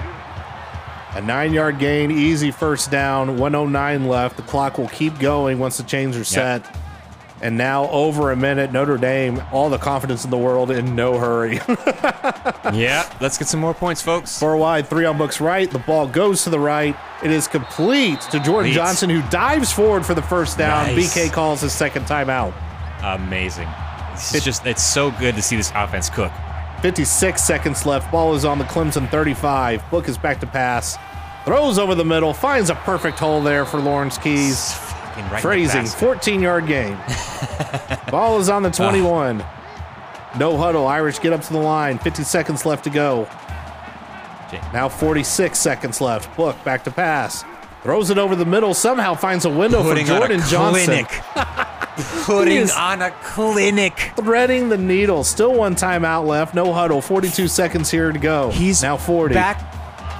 A nine yard gain, easy first down, 109 left. The clock will keep going once the chains are set. And now over a minute, Notre Dame, all the confidence in the world in no hurry. yeah. Let's get some more points, folks. Four wide, three on Book's right. The ball goes to the right. It is complete to Jordan Complete. Johnson, who dives forward for the first down. Nice. BK calls his second timeout. Amazing. It's just, it's so good to see this offense cook. 56 seconds left. Ball is on the Clemson 35. Book is back to pass. Throws over the middle. Finds a perfect hole there for Lawrence Keys. Right Phrasing. 14 yard game. Ball is on the 21. No huddle. Irish get up to the line. 50 seconds left to go. Now 46 seconds left. Book back to pass. Throws it over the middle. Somehow finds a window Putting for Jordan Johnson. clinic. Putting is- on a clinic. Threading the needle. Still one timeout left. No huddle. 42 seconds here to go. He's now 40. back.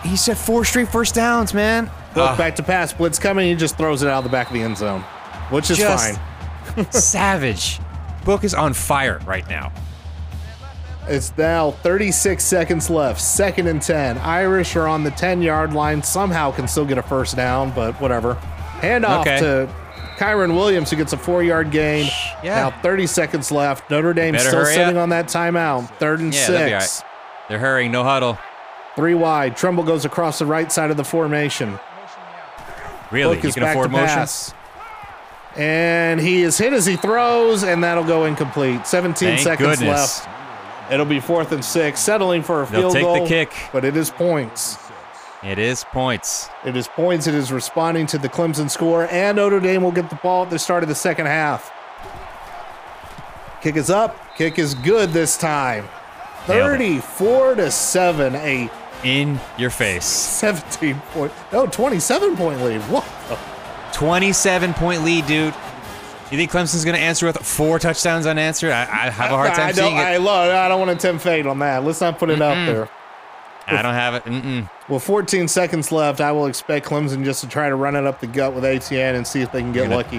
He said four straight first downs, man. Book Ah, back to pass. Blitz coming. He just throws it out of the back of the end zone, which is Just- fine. savage. Book is on fire right now. It's now 36 seconds left. Second and 10. Irish are on the 10 yard line. Somehow can still get a first down, but whatever. Handoff Okay. to Kyren Williams, who gets a four yard gain. Yeah. Now 30 seconds left. Notre Dame still sitting up. on that timeout. Third and Yeah, they'll six. They're hurrying, no huddle. Three wide. Tremble goes across the right side of the formation. Really? Book You is can afford motion? pass. And he is hit as he throws, and that'll go incomplete. 17 Thank seconds goodness. left. It'll be fourth and six, settling for a They'll field take the goal. kick. but it is points. It is points. It is points. It is responding to the Clemson score, and Notre Dame will get the ball at the start of the second half. Kick is up. Kick is good this time. 34 to 7, a In your face. 17 point, no, 27 point lead. What? 27 point lead, dude. You think Clemson's going to answer with four touchdowns unanswered? I, I have a hard time I seeing don't, I, it. love, I don't want to tempt fate on that. Let's not put it out there. I don't have it. Mm-mm. With 14 seconds left, I will expect Clemson just to try to run it up the gut with Etienne and see if they can get lucky.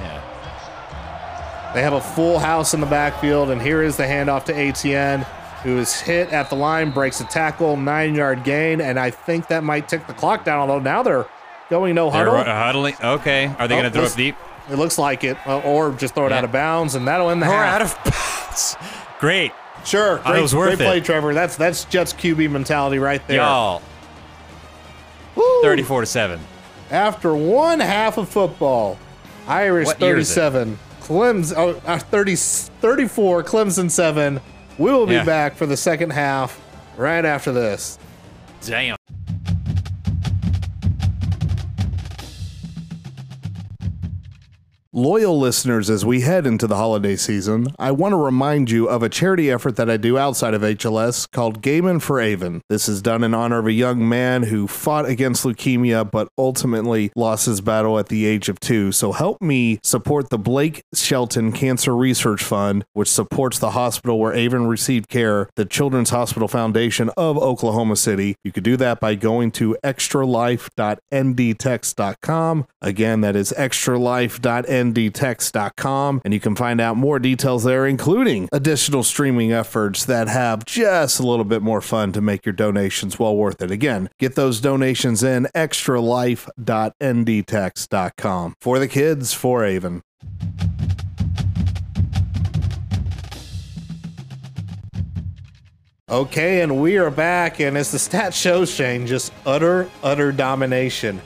Yeah. They have a full house in the backfield, and here is the handoff to Etienne, who is hit at the line, breaks a tackle, nine yard gain, and I think that might tick the clock down. Although now they're going no They're huddle. huddling. Okay. Are they Oh, going to throw it deep? It looks like it, uh, or just throw it Yeah. out of bounds, and that'll end the Or half. out of bounds. Great. Sure, Oh, it great, was worth great play, it. Trevor. That's that's Jets QB mentality right there. Y'all. Woo! 34 to 7. After one half of football, Irish What it? 37, Clemson oh, uh, 30, 34, Clemson 7. We will be Yeah. back for the second half right after this. Damn. Loyal listeners, as we head into the holiday season, I want to remind you of a charity effort that I do outside of HLS called Gaiman for Avon. This is done in honor of a young man who fought against leukemia but ultimately lost his battle at the age of two. So help me support the Blake Shelton Cancer Research Fund, which supports the hospital where Avon received care, the Children's Hospital Foundation of Oklahoma City. You could do that by going to extralife.ndtext.com. Again, that is extralife.ndtext.com, and you can find out more details there, including additional streaming efforts that have just a little bit more fun to make your donations well worth it. Again, get those donations in extralife.ndtext.com. For the kids, for Avon. Okay, and we are back, and as the stat shows, Shane, just utter, utter domination.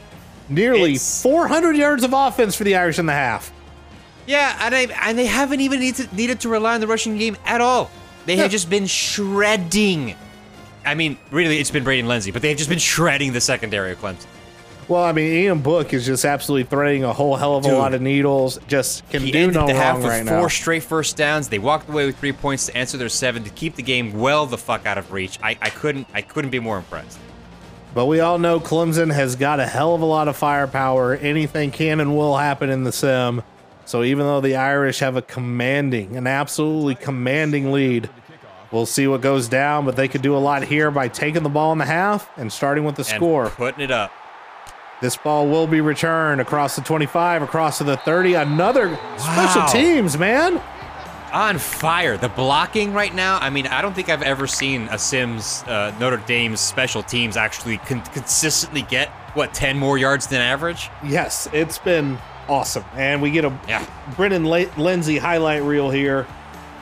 Nearly It's- 400 yards of offense for the Irish in the half. Yeah, and, I, and they haven't even need to, needed to rely on the rushing game at all. They Yeah. have just been shredding. I mean, really, it's been Braden Lenzy, but they've just been shredding the secondary of Clemson. Well, I mean, Ian Book is just absolutely threading a whole hell of a Dude. lot of needles. Just can He do ended no the half with right four now. straight first downs. They walked away with three points to answer their seven to keep the game well the fuck out of reach. I, I couldn't I couldn't be more impressed. But we all know Clemson has got a hell of a lot of firepower. Anything can and will happen in the sim. So even though the Irish have a commanding, an absolutely commanding lead, we'll see what goes down. But they could do a lot here by taking the ball in the half and starting with the And score. putting it up. This ball will be returned across the 25, across to the 30. Another special teams, man. On fire. The blocking right now. I mean, I don't think I've ever seen a Sims uh, Notre Dame's special teams actually con- consistently get what ten more yards than average. Yes, it's been awesome. And we get a Yeah. Brennan La- Lenzy highlight reel here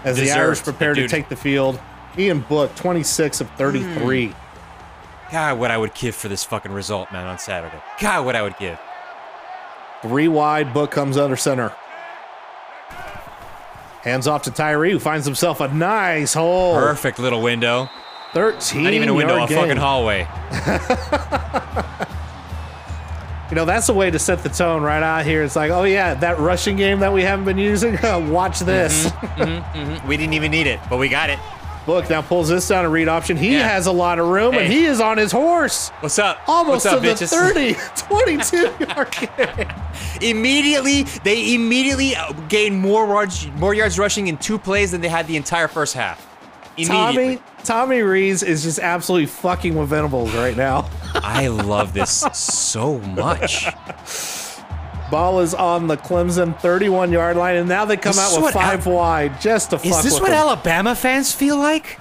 as the Irish prepare to take the field. Ian Book, 26 of 33. God, what I would give for this fucking result, man, on Saturday. God, what I would give. Three wide, Book comes under center. Hands off to Tyree, who finds himself a nice hole. Perfect little window. 13 Not even a window, a yard fucking hallway. You know, that's a way to set the tone right out here. It's like, oh, yeah, that rushing game that we haven't been using, watch this. Mm-hmm. We didn't even need it, but we got it. Book now pulls this down a read option. He Yeah. has a lot of room, and he is on his horse. What's up? Almost What's up, to the 30, 22 yard gain. Immediately, they immediately uh, gained more yards, more yards rushing in two plays than they had the entire first half. Immediately. Tommy, Tommy Rees is just absolutely fucking with Venables right now. I love this so much. Ball is on the Clemson 31 yard line, and now they come This out with five wide just to fuck Is this what them. Alabama fans feel like?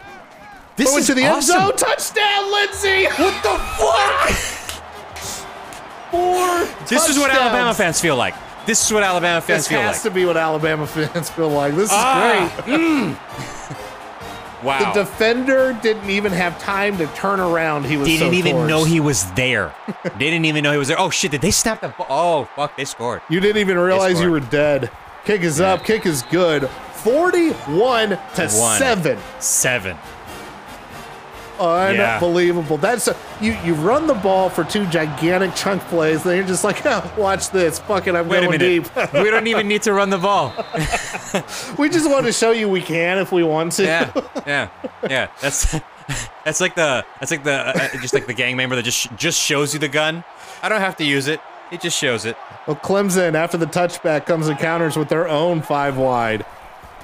This is to the end awesome. zone, touchdown, Lenzy! What the fuck? Four. This is what. Alabama fans feel like. This is what Alabama fans This feel like. This has to be what Alabama fans feel like. This is Ah. great. wow. The defender didn't even have time to turn around. He was they didn't even torched. know he was there. they didn't even know he was there. Oh shit! Did they snap the ball? Oh fuck! They scored. You didn't even realize you were dead. Kick is up. Kick is good. 41 to One. 7. Seven. Unbelievable. That's a, you. You run the ball for two gigantic chunk plays, then you're just like, oh, watch this. Fuck it, I'm Wait going deep. we don't even need to run the ball. we just want to show you we can if we want to. Yeah, yeah, yeah. That's that's like the that's like the uh, uh, just like the gang member that just just shows you the gun. I don't have to use it. It just shows it. Well, Clemson, after the touchback, comes and counters with their own five wide.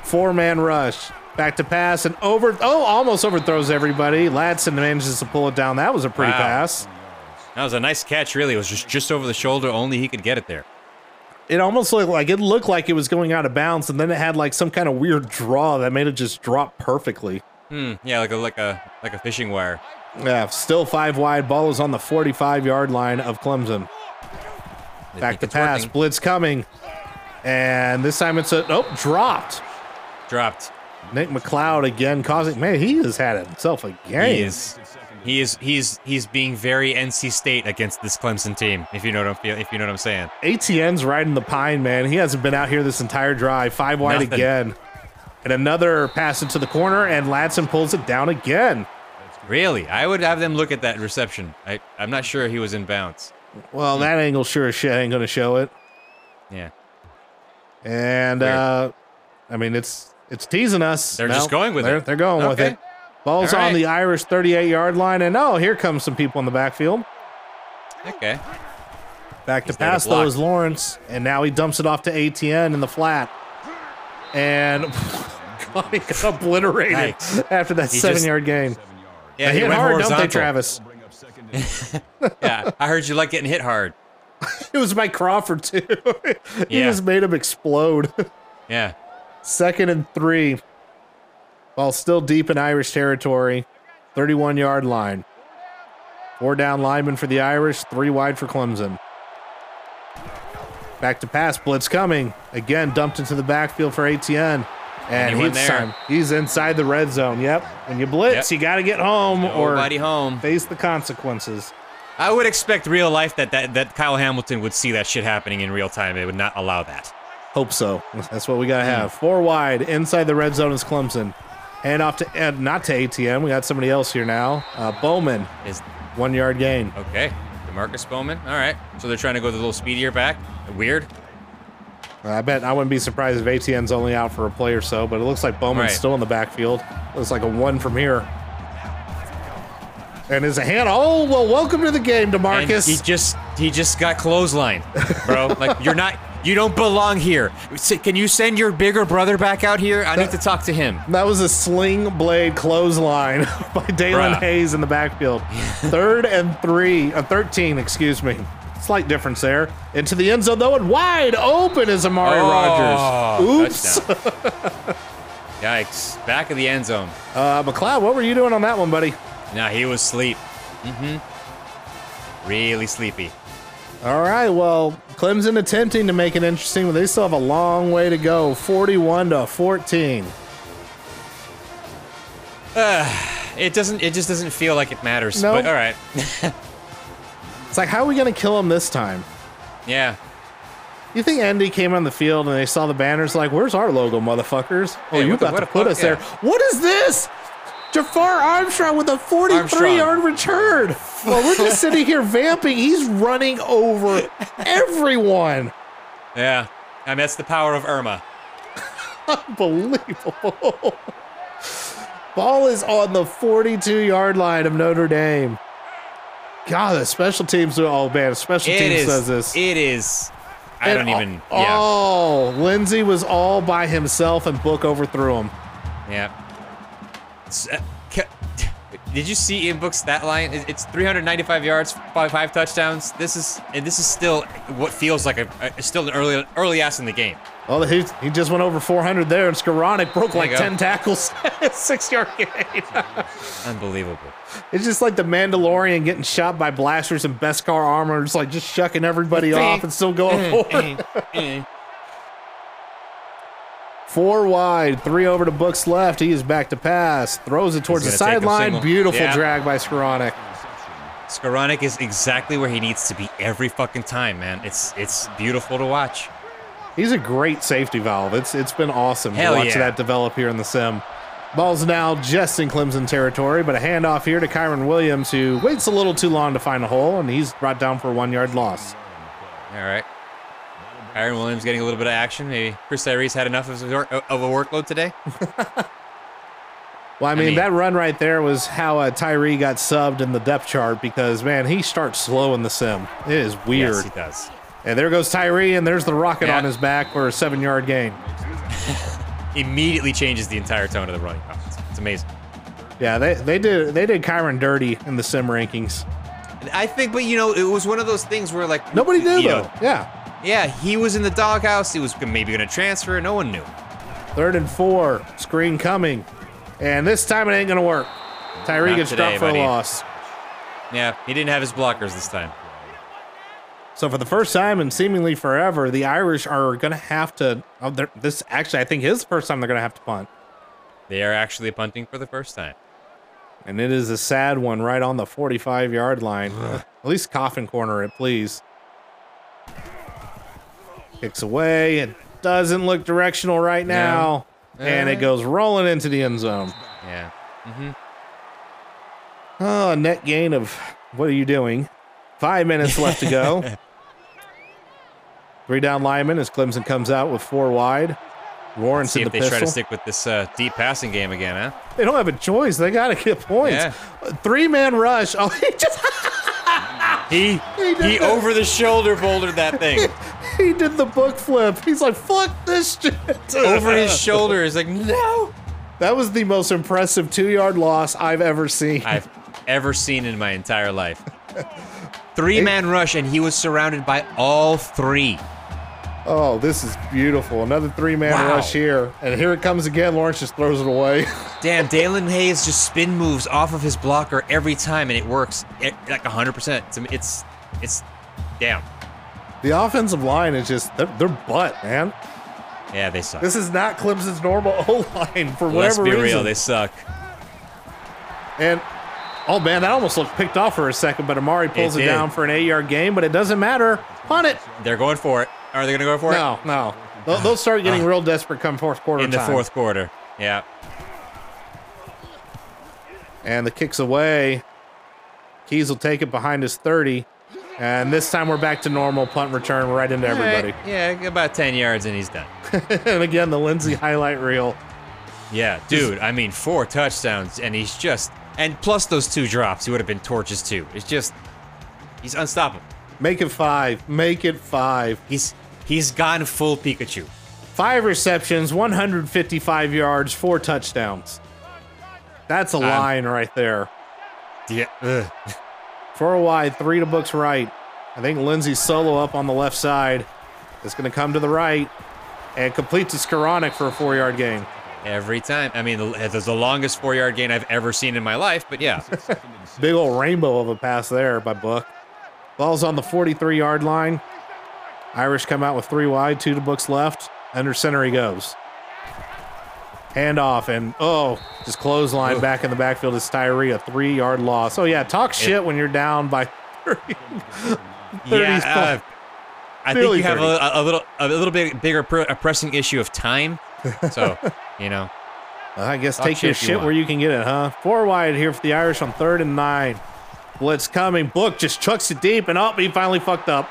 Four man rush. Back to pass and over. Oh, almost overthrows everybody. Ladson manages to pull it down. That was a pretty Wow. pass. That was a nice catch. Really, it was just just over the shoulder. Only he could get it there. It almost looked like it looked like it was going out of bounds, and then it had like some kind of weird draw that made it just drop perfectly. Hmm. Yeah, like a like a like a fishing wire. Yeah, still five wide. Ball is on the 45 yard line of Clemson. They Back to pass. working. Blitz coming. And this time it's a. Oh, dropped. Dropped. Nick McCloud again causing. Man, he has had himself a game. He is. He is. He's. He's being very NC State against this Clemson team. If you know what I'm. If you know what I'm saying. Etienne's riding the pine, man. He hasn't been out here this entire drive. Five wide Nothing. again. And another pass into the corner, and Ladson pulls it down again. Really, I would have them look at that reception. I. I'm not sure he was in bounds. Well, that angle sure as shit ain't going to show it. Yeah. And, Weird. uh, I mean, it's it's teasing us. They're just going with they're, it. They're going with it. Ball's All on the Irish 38 yard line, and oh, here comes some people in the backfield. Okay. Back to He's there to pass though is Lawrence, and now he dumps it off to Etienne in the flat, and God, he got obliterated Yikes. after that He seven just- yard gain. Yeah, They he hit went hard, don't they, horizontal. Travis? Yeah, I heard you like getting hit hard. It was Mike Crawford too. he Yeah. just made him explode. Yeah. Second and three. Ball still deep in Irish territory. 31 yard line. Four down linemen for the Irish, three wide for Clemson. Back to pass, blitz coming. Again, dumped into the backfield for Etienne. And he went he's, there. time- he's inside the red zone. Yep. When you blitz, Yep. you got to get home Nobody or home. face the consequences. I would expect real life that, that that Kyle Hamilton would see that shit happening in real time. It would not allow that. Hope so. That's what we got to Hmm. have. Four wide. Inside the red zone is Clemson. Hand off to, uh, not to Etienne. We got somebody else here now. Uh, Bowman, Is one yard gain. okay. Demarkcus Bowman. All right. So they're trying to go the little speedier back. Weird. I bet I wouldn't be surprised if Etienne's only out for a play or so, but it looks like Bowman's Right. still in the backfield. Looks like a one from here. And is a hand. Oh well, welcome to the game, And Demarkcus. he just he just got clotheslined, bro. like you're not you don't belong here. Can you send your bigger brother back out here? I need to talk to him. that was a sling blade clothesline by Daelin Bruh. Hayes in the backfield. Third and three, uh, 13, excuse me. Slight difference there. Into the end zone though, and wide open is Amari Oh, Rodgers. Oops. Yikes! Back of the end zone. Uh, McCloud, what were you doing on that one, buddy? Nah, he was asleep. Mm-hmm. Really sleepy. All right, well, Clemson attempting to make it interesting, but they still have a long way to go. 41 to 14. Uh, it doesn't. It just doesn't feel like it matters. No. But all right. It's like, how are we going to kill him this time? Yeah. You think Andy came on the field and they saw the banners like, where's our logo, motherfuckers? Oh, Yeah, you the- about to put us there. What is this? Jafar Armstrong with a 43 Armstrong. yard return. Well, we're just sitting here vamping. He's running over everyone. Yeah. And that's the power of Irma. Unbelievable. Ball is on the 42 yard line of Notre Dame. God, the special teams. Are. Oh, man, special It teams is. says this. It is. I And don't even. Yeah. Oh, Lenzy was all by himself and Book overthrew him. Yeah. S- uh, ca- did you see in Book's stat line? It's 395 yards, five, five touchdowns. This is and this is still what feels like a, a still an early early ass in the game. Well, he, he just went over 400 there, and Skowronek broke There like 10 tackles, six yard gain. Unbelievable. it's just like the Mandalorian getting shot by blasters and Beskar armor, just like just shucking everybody off and still going eh, forward. Eh, eh, Four wide, three over to Books left. He is back to pass, throws it towards the He's gonna take a sideline. Beautiful Yeah. drag by Skowronek. Skowronek is exactly where he needs to be every fucking time, man. It's it's beautiful to watch. He's a great safety valve. It's it's been awesome Hell to watch yeah. that develop here in the sim. Ball's now just in Clemson territory, but a handoff here to Kyren Williams, who waits a little too long to find a hole, and he's brought down for a one yard loss. All right. Aaron Williams getting a little bit of action. Maybe Chris Tyrese had enough of a, of a workload today. Well, I mean, mean- that run right there was how uh, Tyree got subbed in the depth chart because, man, he starts slow in the sim. It is weird. Yes, he does. and there goes Tyree, and there's the rocket Yeah. on his back for a seven yard gain. Immediately changes the entire tone of the running offense. It's amazing. Yeah, they, they did they did Kyren dirty in the sim rankings. I think, but you know, it was one of those things where like Nobody knew, though. know, yeah. Yeah, he was in the doghouse. He was maybe going to transfer. No one knew. Third and four, screen coming. And this time it ain't going to work. Tyree Not gets today, dropped for buddy. a loss. Yeah, he didn't have his blockers this time. So for the first time and seemingly forever, the Irish are going to have to. Oh, this actually, I think, is the first time they're going to have to punt. They are actually punting for the first time. And it is a sad one right on the 45 yard line. At least coffin corner it, please. Kicks away. It doesn't look directional right now. And it Uh. goes rolling into the end zone. Yeah. Mm-hmm. Oh, net gain of what are you doing? Five minutes left to go. Three down lineman as Clemson comes out with four wide. Lawrence See if the they try to stick with this uh, deep passing game again, huh? They don't have a choice. They got to get points. Yeah. Three man rush. Oh, he just He did he over the shoulder bouldered that thing he did the book flip. He's like, "Fuck this shit." over his shoulder. Is like no. That was the most impressive two yard loss I've ever seen. I've ever seen in my entire life. Three man rush, and he was surrounded by all three. oh, this is beautiful. Another three man Wow. rush here, and here it comes again. Lawrence just throws it away. Damn, Daelin Hayes just spin moves off of his blocker every time, and it works eh, like 100%. It's, it's, it's, damn. The offensive line is just they're, they're butt, man. Yeah, they suck. This is not Clemson's normal O line for whatever reason. Let's be reason. real, they suck. and oh man, that almost looked picked off for a second, but Amari pulls it, did. down for an eight yard gain. But it doesn't matter. Punt it. They're going for it. Are they going to go for it? No, no. They'll, start getting ah. real desperate come fourth quarter it? In the time. fourth quarter. Yeah. And the kick's away. Keys will take it behind his 30. And this time we're back to normal punt return right into everybody. Right, Yeah, about 10 yards, and he's done. and again, the Lenzy highlight reel. Yeah, dude, I mean, four touchdowns, and he's just, and plus those two drops, he would have been torches too. It's just, he's unstoppable. Make it five. Make it five. He's, he's gone full Pikachu. Five receptions, 155 yards, four touchdowns. That's a line right there. Yeah. Four wide, three to Book's right. I think Lenzy's solo up on the left side. It's going to come to the right and complete to Skowronek for a four yard gain. Every time. I mean, it's the longest four yard gain I've ever seen in my life, but yeah. Big old rainbow of a pass there by Book. Ball's on the 43 yard line. Irish come out with three wide, two to Book's left. Under center he goes. Hand off and oh, just clothesline back in the backfield is Tyree, a three yard loss. Oh yeah, talk shit when you're down by 30. 30 yeah. Uh, I think you have a, a little, a little bit bigger, a pressing issue of time. So, you know, I guess take your shit you where you can get it, huh? Four wide here for the Irish on third and nine. Blitz coming. Book just chucks it deep, and oh, he finally fucked up.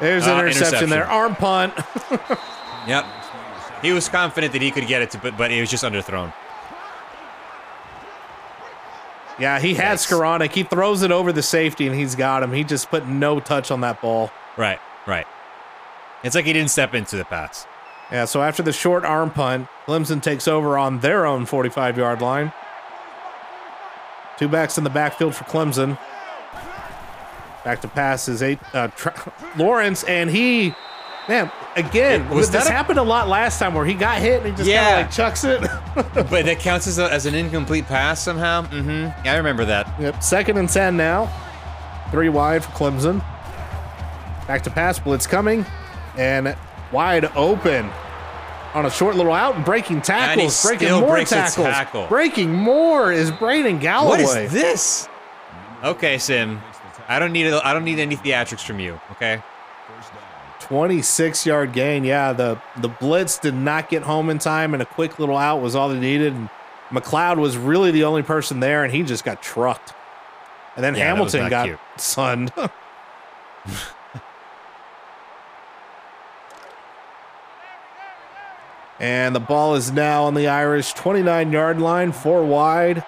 There's an Ah, interception, interception. there. Arm punt. yep. He was confident that he could get it to, but, but it was just underthrown. yeah, he had Yikes. Skowronek. He throws it over the safety, and he's got him. He just put no touch on that ball. Right, right. It's like he didn't step into the pass. Yeah, so after the short arm punt, Clemson takes over on their own 45 yard line. Two backs in the backfield for Clemson. Back to pass is eight. Uh, Lawrence, and he, man, again, Was this that a- happened a lot last time where he got hit and he just Yeah. kind of like chucks it. But that counts as, a, as an incomplete pass somehow. Mm-hmm. Yeah, I remember that. Yep, second and 10 now. Three wide for Clemson. Back to pass, blitz coming. And wide open on a short little out and breaking tackles. he breaking more tackles. tackle. Breaking more is Braden Galloway. What is this? Okay, Sim. I don't need a, I don't need any theatrics from you. Okay. 26 yard gain. Yeah, the, the blitz did not get home in time, and a quick little out was all they needed. And McCloud was really the only person there, and he just got trucked. And then Yeah, Hamilton got cute. sunned. and the ball is now on the Irish 29 yard line, four wide.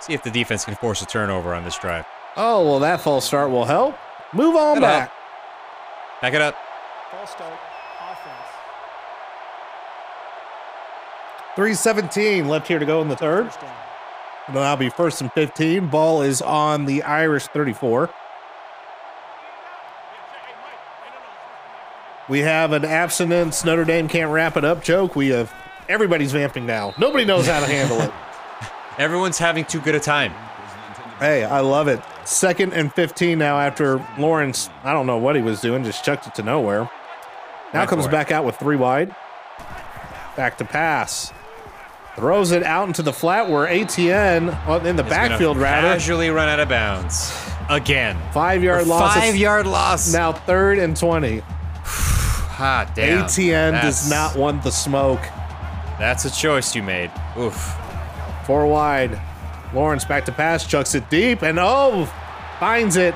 See if the defense can force a turnover on this drive. Oh, well, that false start will help. Move on That'll back. Back it up. False start. Offense. 317 left here to go in the third. First down. It'll now be first and 15. Ball is on the Irish 34. We have an abstinence. Notre Dame can't wrap it up joke. We have everybody's vamping now. Nobody knows how to handle it. Everyone's having too good a time. Hey, I love it. Second and 15 now after Lawrence, I don't know what he was doing, just chucked it to nowhere. Now comes back out with three wide. Back to pass. Throws it out into the flat where Etienne, in the backfield rather, Casually run out of bounds. Again. five yard loss. Five yard loss. Now third and 20. Hot damn. Etienne That's- does not want the smoke. That's a choice you made. Oof. Four wide. Lawrence back to pass, chucks it deep, and oh, finds it.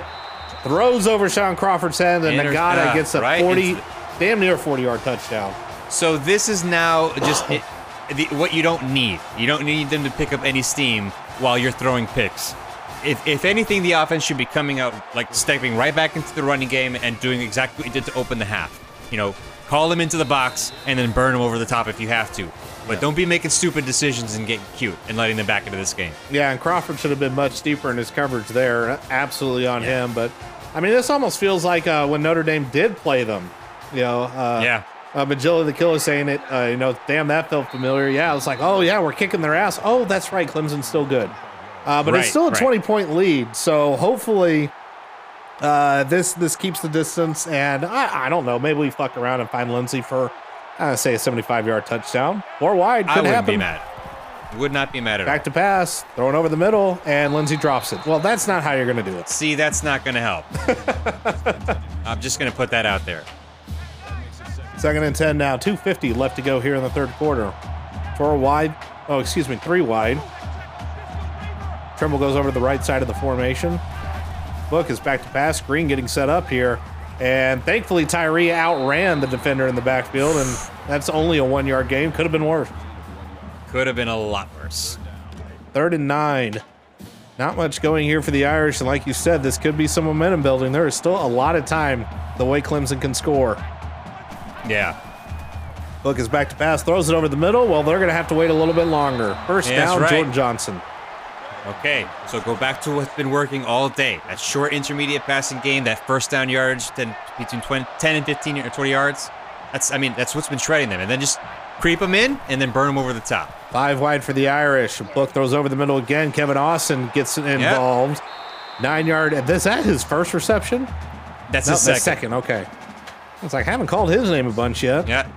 Throws over Shaun Crawford's head, and Inter- Ngata ah, gets a right 40, into- damn near 40 yard touchdown. So this is now just it, the, what you don't need. You don't need them to pick up any steam while you're throwing picks. If, if anything, the offense should be coming out like stepping right back into the running game and doing exactly what you did to open the half. You know, call them into the box and then burn them over the top if you have to. But don't be making stupid decisions and getting cute and letting them back into this game. Yeah, and Crawford should have been much deeper in his coverage there. Absolutely on him. But, I mean, this almost feels like uh, when Notre Dame did play them. You know, uh, Yeah. uh, Magilla the Killer saying it, uh, you know, damn, that felt familiar. Yeah, it was like, oh, yeah, we're kicking their ass. Oh, that's right, Clemson's still good. Uh, but it's still a right. 20 point lead. So hopefully uh, this this keeps the distance. And I, I don't know, maybe we fuck around and find Lenzy for, I say, a 75 yard touchdown. Or wide, I wouldn't happen. be mad. Would not be mad at Back all. to pass, throwing over the middle, and Lenzy drops it. Well, that's not how you're going to do it. See, that's not going to help. I'm just going to put that out there. Second and 10 now. 250 left to go here in the third quarter. Four wide. Oh, excuse me, three wide. Tremble goes over to the right side of the formation. Book is back to pass. Green getting set up here. And thankfully, Tyree outran the defender in the backfield, and that's only a one yard game. Could have been worse. Could have been a lot worse. Third and nine. Not much going here for the Irish, and like you said, this could be some momentum building. There is still a lot of time the way Clemson can score. Yeah. Book is back to pass, throws it over the middle. Well, they're going to have to wait a little bit longer. First Yeah, down, right. Jordan Johnson. Okay, so go back to what's been working all day. That short intermediate passing game, that first down yards, then between 20, 10 and 15 or 20 yards. That's, I mean, that's what's been shredding them. And then just creep them in and then burn them over the top. Five wide for the Irish. Book throws over the middle again. Kevin Austin gets involved. Nine yard. Is that his first reception? That's No, his second. second. Okay. It's like I haven't called his name a bunch yet. Yeah,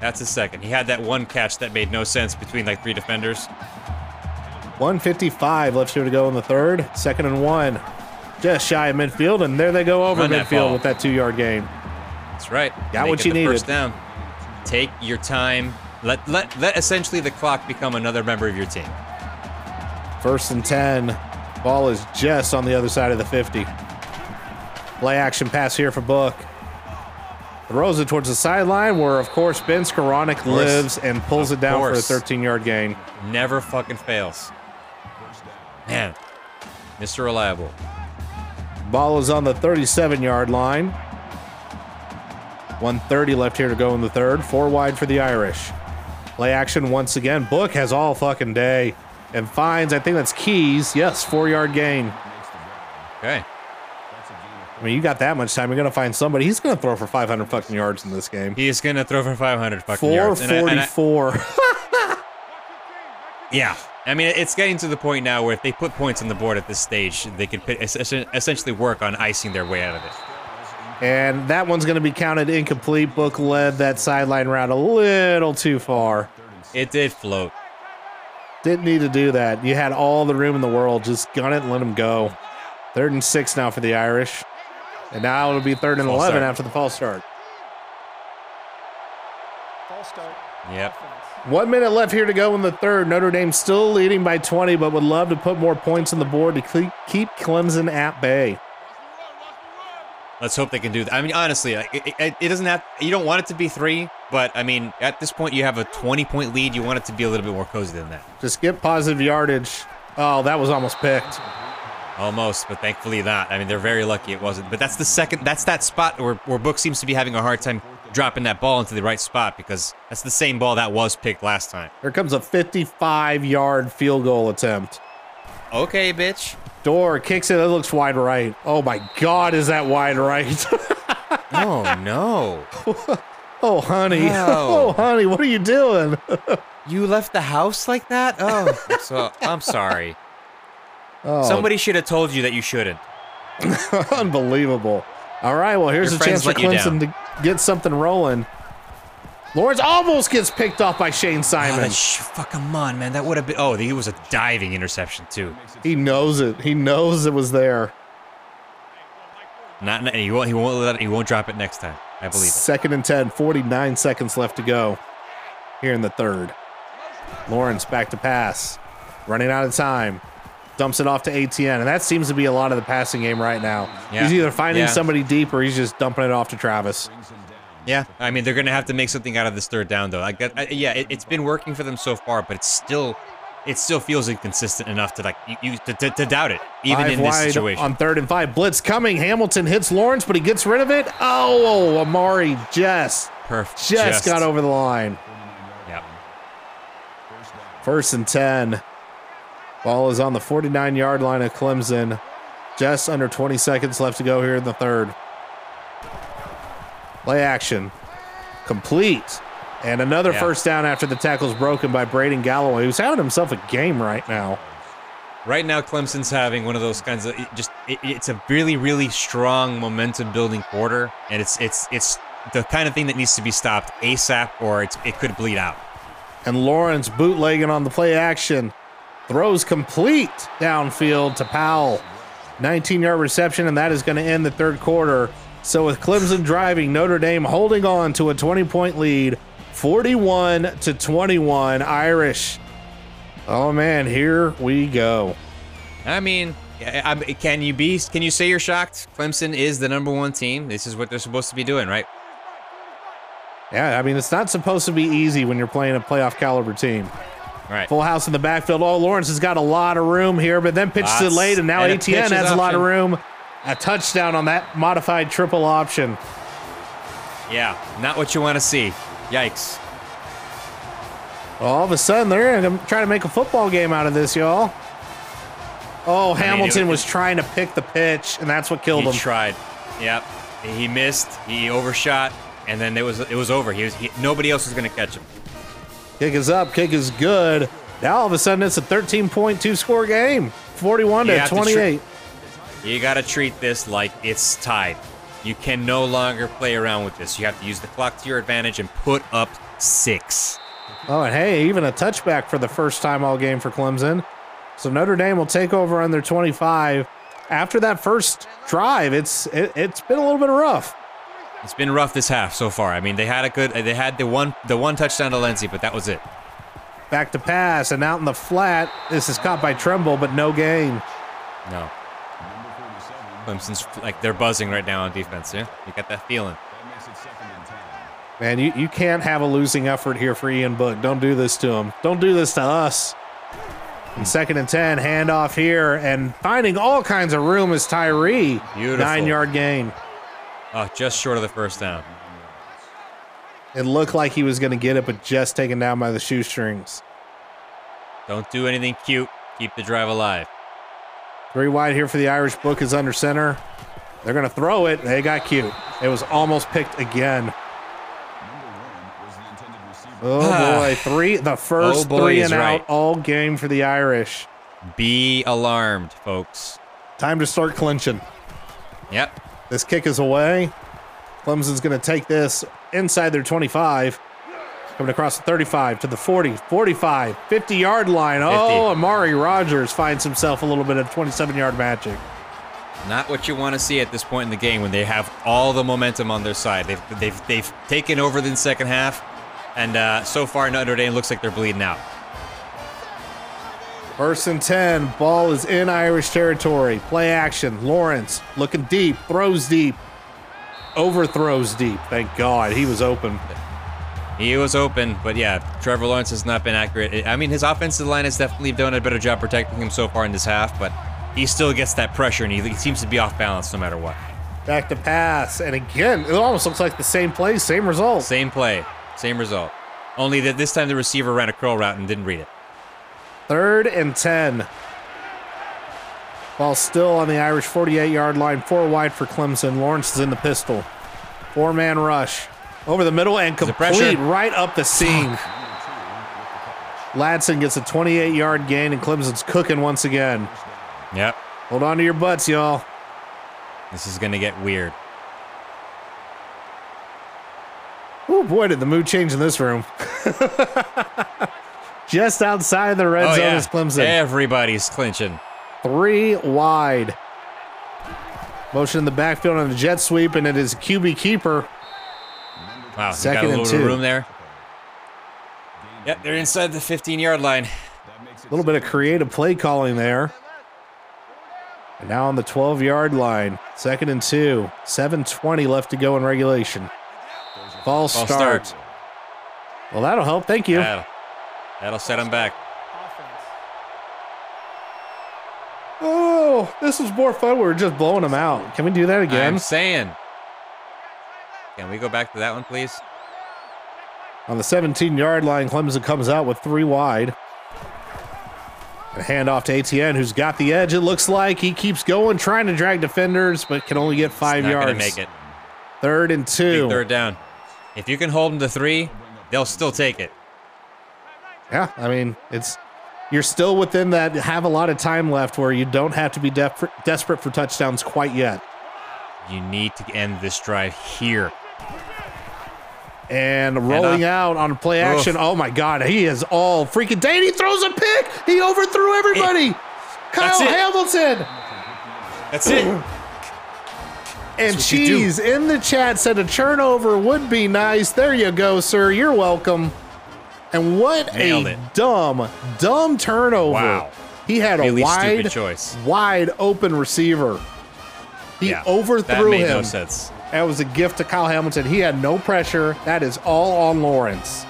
that's his second. He had that one catch that made no sense between like three defenders. 155 left here to go in the third. Second and one. Just shy of midfield, and there they go over Run midfield ball. with that two yard game. That's right. Got Make what you the needed. First down. Take your time. Let, let let essentially the clock become another member of your team. First and 10. Ball is just on the other side of the 50. Play action pass here for Book. Throws it towards the sideline where, of course, Ben Skowronek lives and pulls Of it down course. for a 13 yard gain. Never fucking fails. Man, Mr. Reliable. Ball is on the 37 yard line. 130 left here to go in the third. Four wide for the Irish. Play action once again. Book has all fucking day. and finds, I think that's Keys. Yes, four yard gain. Okay. I mean, you got that much time. You're going to find somebody. He's going to throw for 500 fucking yards in this game. He is gonna throw for 500 fucking yards. And I- and I- 444. yeah. I mean, it's getting to the point now where if they put points on the board at this stage, they could essentially work on icing their way out of it. and that one's going to be counted incomplete. Book led that sideline route a little too far. It did float. Didn't need to do that. You had all the room in the world. Just gun it and let him go. Third and six now for the Irish. And now it'll be third and False 11 start. after the false start. False start. Yep. One minute left here to go in the third. Notre Dame still leading by 20, but would love to put more points on the board to cle- keep Clemson at bay. Let's hope they can do that. I mean, honestly, uh, it, it, it doesn't have. You don't want it to be three, but I mean, at this point, you have a 20 point lead. You want it to be a little bit more cozy than that. Just get positive yardage. Oh, that was almost picked. Almost, but thankfully not. I mean, they're very lucky it wasn't. But that's the second. That's that spot where where Book seems to be having a hard time dropping that ball into the right spot because that's the same ball that was picked last time. Here comes a 55 yard field goal attempt. Okay, bitch. Doerer kicks it. It looks wide right. Oh my God, is that wide right? Oh no! oh, honey. No. Oh, honey, what are you doing? You left the house like that? Oh, so I'm sorry. Oh, Somebody should have told you that you shouldn't. unbelievable. All right, well, here's Your a chance for Clemson to get something rolling. Lawrence almost gets picked off by Shane Oh, Simon. that sh- fuck, come on, man. That would have been. Oh, he was a diving interception too. he knows it. He knows it was there. Not. He won't. He won't let. It, he won't drop it next time. I believe it. Second and 10, 49 seconds left to go here in the third. Lawrence back to pass, running out of time. Dumps it off to Etienne, and that seems to be a lot of the passing game right now. Yeah. He's either finding Yeah. somebody deep or he's just dumping it off to Travis. Yeah. I mean, they're gonna have to make something out of this third down, though. Like. I, yeah, it, it's been working for them so far, but it's still. It still feels inconsistent enough to like you, you to, to, to doubt it, even Five in this situation. on third and five. Blitz coming. Hamilton hits Lawrence, but he gets rid of it. Oh, oh Amari just Perfect. just, got over the line. Yep. First and 10. Ball is on the 49 yard line of Clemson. Just under 20 seconds left to go here in the third. Play action. Complete. And another Yeah. first down after the tackle's broken by Braden Galloway, who's having himself a game right now. Right now, Clemson's having one of those kinds of it just. It, it's a really, really strong momentum building quarter, and it's it's it's the kind of thing that needs to be stopped ASAP, or it's, it could bleed out. And Lawrence bootlegging on the play action. Throws complete downfield to Powell. 19 yard reception, and that is going to end the third quarter. So, with Clemson driving, Notre Dame holding on to a 20 point lead, 41 to 21. Irish. Oh man, here we go. I mean, can you be? Can you say you're shocked? Clemson is the number one team. This is what they're supposed to be doing, right? Yeah, I mean, it's not supposed to be easy when you're playing a playoff caliber team. Right. Full house in the backfield. Oh, Lawrence has got a lot of room here, but then pitches it late, and now And Etienne has a lot of room. A touchdown on that modified triple option. Yeah. Not what you want to see. Yikes. Well, all of a sudden, they're going to try to make a football game out of this, y'all. Oh, mean, Hamilton it- was trying to pick the pitch, and that's what killed He him. He tried. Yep. He missed. He overshot, and then it was it was over. He was he, nobody else was going to catch him. Kick is up, kick is good. Now all of a sudden, it's a 13.2 score game, 41 You to have to 28. You got to treat this like it's tied. You can no longer play around with this. You have to use the clock to your advantage and put up six. Oh, and hey, even a touchback for the first time all game for Clemson. So Notre Dame will take over on their 25. After that first drive, it's it, it's been a little bit rough. It's been rough this half so far. I mean, they had a good. They had the one the one touchdown to Lenzy, but that was it. Back to pass and out in the flat. This is caught by Tremble, but no gain. No. Clemson's like they're buzzing right now on defense. Yeah, you got that feeling. Man, you, you can't have a losing effort here for Ian Book. Don't do this to him. Don't do this to us. And second and 10, handoff here, and finding all kinds of room is Tyree. Beautiful. Nine yard gain. Oh, just short of the first down. It looked like he was going to get it, but just taken down by the shoestrings. Don't do anything cute. Keep the drive alive. Three wide here for the Irish book is under center. They're going to throw it. They got cute. It was almost picked again. Oh boy, three the first Oh boy three and right. out all game for the Irish. Be alarmed, folks. Time to start clinching. Yep. This kick is away. Clemson's going to take this inside their 25. Coming across the 35 to the 40, 45, 50 yard line. Oh, Amari Rodgers finds himself a little bit of 27 yard magic. Not what you want to see at this point in the game when they have all the momentum on their side. They've they've they've taken over the second half, and uh, so far Notre Dame looks like they're bleeding out. First and 10. Ball is in Irish territory. Play action. Lawrence looking deep, throws deep, overthrows deep. Thank God he was open. He was open, but yeah, Trevor Lawrence has not been accurate. I mean, his offensive line has definitely done a better job protecting him so far in this half, but he still gets that pressure, and he, he seems to be off balance no matter what. Back to pass. And again, it almost looks like the same play, same result. Same play, same result. Only that this time the receiver ran a curl route and didn't read it. Third and 10. Ball still on the Irish 48 yard line, four wide for Clemson. Lawrence is in the pistol. Four man rush. Over the middle and complete right up the seam. Ladson gets a 28 yard gain, and Clemson's cooking once again. Yep, Hold on to your butts, y'all. this is gonna get weird. Oh boy, did the mood change in this room. Just outside the red oh zone yeah, is Clemson. everybody's clinching. Three wide. Motion in the backfield on the jet sweep, and it is QB keeper. Wow, Second got a and little two. room there. Yep, they're inside the 15-yard line. A little bit of creative play calling there. And now on the 12 yard line. Second and two. 7.20 left to go in regulation. False False start. start. Well, that'll help. Thank you. That'll, that'll set them back. Offense. Oh, this was more fun. We were just blowing them out. Can we do that again? I'm saying. Can we go back to that one, please? On the 17 yard line, Clemson comes out with three wide. And hand off to Etienne, who's got the edge, it looks like. He keeps going, trying to drag defenders, but can only get five Not yards. make it. Third and Big two. third down. If you can hold them to three, they'll still take it. Yeah, I mean, it's you're still within that have a lot of time left where you don't have to be def- desperate for touchdowns quite yet. You need to end this drive here. And rolling uh, out on play action. Oh my God, he is all freaking day. He throws a pick. He overthrew everybody. Kyle That's. Hamilton. That's it. And. Cheese in the chat said a turnover would be nice. There you go, sir. You're welcome. And what Nailed a it. dumb, dumb turnover. Wow. He had Really a wide, choice. wide open receiver. He Yeah, overthrew that made him. no sense. That was a gift to Kyle Hamilton. He had no pressure. That is all on Lawrence.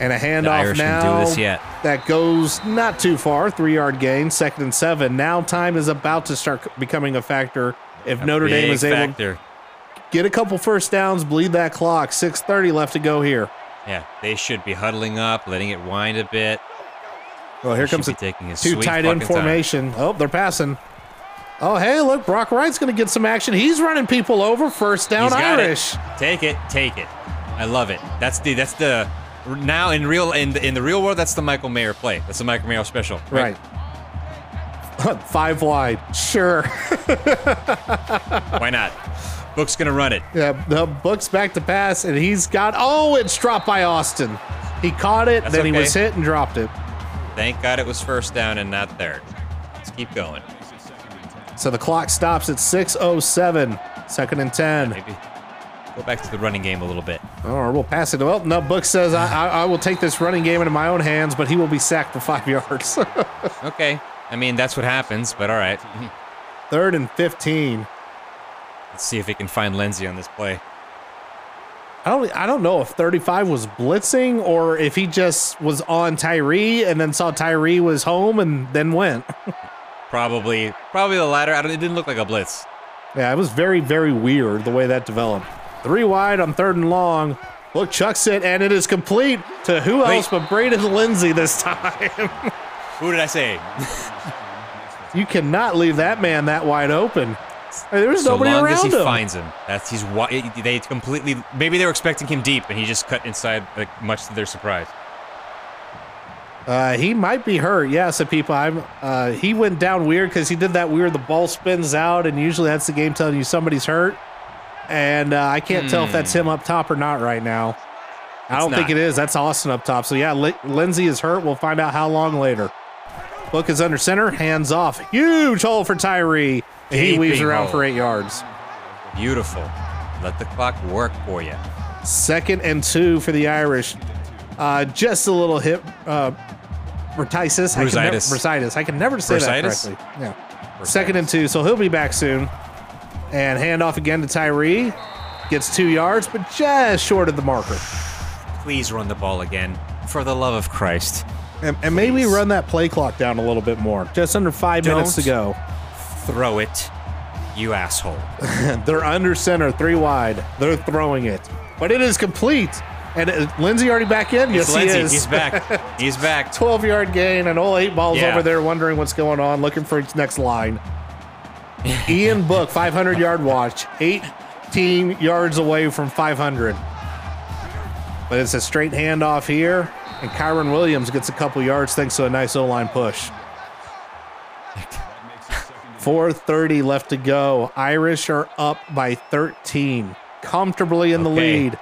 And a handoff now. can do this yet. That goes not too far. Three yard gain, second and seven. Now time is about to start becoming a factor. If Notre Dame is able to get a couple first downs, bleed that clock. 6.30 left to go here. Yeah, they should be huddling up, letting it wind a bit. Well, here comes a taking a two tight end fucking time. formation. Oh, they're passing. Oh, hey, look, Brock Wright's going to get some action. He's running people over. First down, Irish. it. Take it, take it. I love it. That's the that's the now in real in the, in the real world that's the Michael Mayer play. That's the Michael Mayer special. Right. Five wide. Sure. Why not? Book's gonna run it. Yeah, the book's back to pass, and he's got. Oh, it's dropped by Austin. He caught it, That's then he was hit and dropped it. Thank God it was first down and not third. Let's keep going. So the clock stops at 6.07. Second and 10. Maybe go back to the running game a little bit. Or we'll pass it. Well, no, Book says I, I, I will take this running game into my own hands, but he will be sacked for five yards. Okay. I mean that's what happens, but all right. Third and 15. Let's see if he can find Lenzy on this play. I don't, I don't know if 35 was blitzing or if he just was on Tyree and then saw Tyree was home and then went. Probably probably the latter. I don't, it didn't look like a blitz. Yeah, it was very, very weird the way that developed. Three wide on third and long. Look, chucks it, and it is complete to who Wait. else but Braden Lenzy this time. Who did I say? you cannot leave that man that wide open. I mean, there was So nobody long around as he him. finds him, that's he's they completely. Maybe they were expecting him deep, and he just cut inside, like much to their surprise. Uh, he might be hurt. Yeah, so people, I'm. Uh, he went down weird because he did that weird. The ball spins out, and usually that's the game telling you somebody's hurt. And uh, I can't tell if that's him up top or not right now. I It's don't think it is. That's Austin up top. So yeah, Li- Lenzy is hurt. We'll find out how long later. Book is under center, hands off. Huge hole for Tyree. And he weaves around hole. for eight yards. Beautiful. Let the clock work for you. Second and two for the Irish. Uh, just a little hip. Uh, bursitis. I can never, Bursitis. bursitis. I can never say that correctly. Yeah. Second and two, so he'll be back soon. And handoff again to Tyree. Gets two yards, but just short of the marker. Please run the ball again, for the love of Christ. And, and maybe run that play clock down a little bit more. Just under 5 minutes to go. Throw it, you asshole. They're under center, three wide. They're throwing it, but it is complete. And uh, Lenzy already back in. Yes, Lenzy. he is. He's back. He's back. 12 yard gain, and all eight balls Yeah. over there wondering what's going on, looking for its next line. Ian Book, 500 yard watch, 18 yards away from 500. But it's a straight handoff here, and Kyren Williams gets a couple yards thanks to a nice O line push. 4.30 left to go. Irish are up by 13, comfortably in the lead.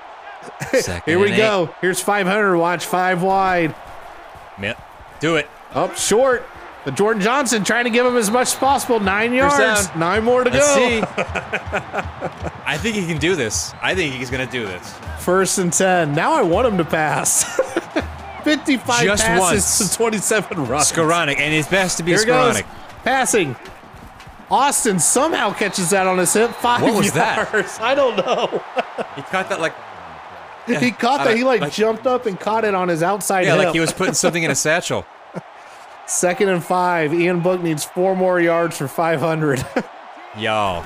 Here we go. Here's 500. Watch five wide. Yep. Do it. Up short. But Jordan Johnson trying to give him as much as possible. Nine yards. Nine more to Let's go. see. I think he can do this. I think he's gonna do this. First and 10. Now I want him to pass. 55 Just passes once. to 27 runs. Skowronek, and it's best to be Here goes. Passing. Austin somehow catches that on his hip. Five What was yards. that? I don't know. He caught that like he caught that. don't- He like, like- jumped up and caught it on his outside yeah, hip. like he was putting something in a satchel. Second and five. Ian Book needs four more yards for 500. Yo,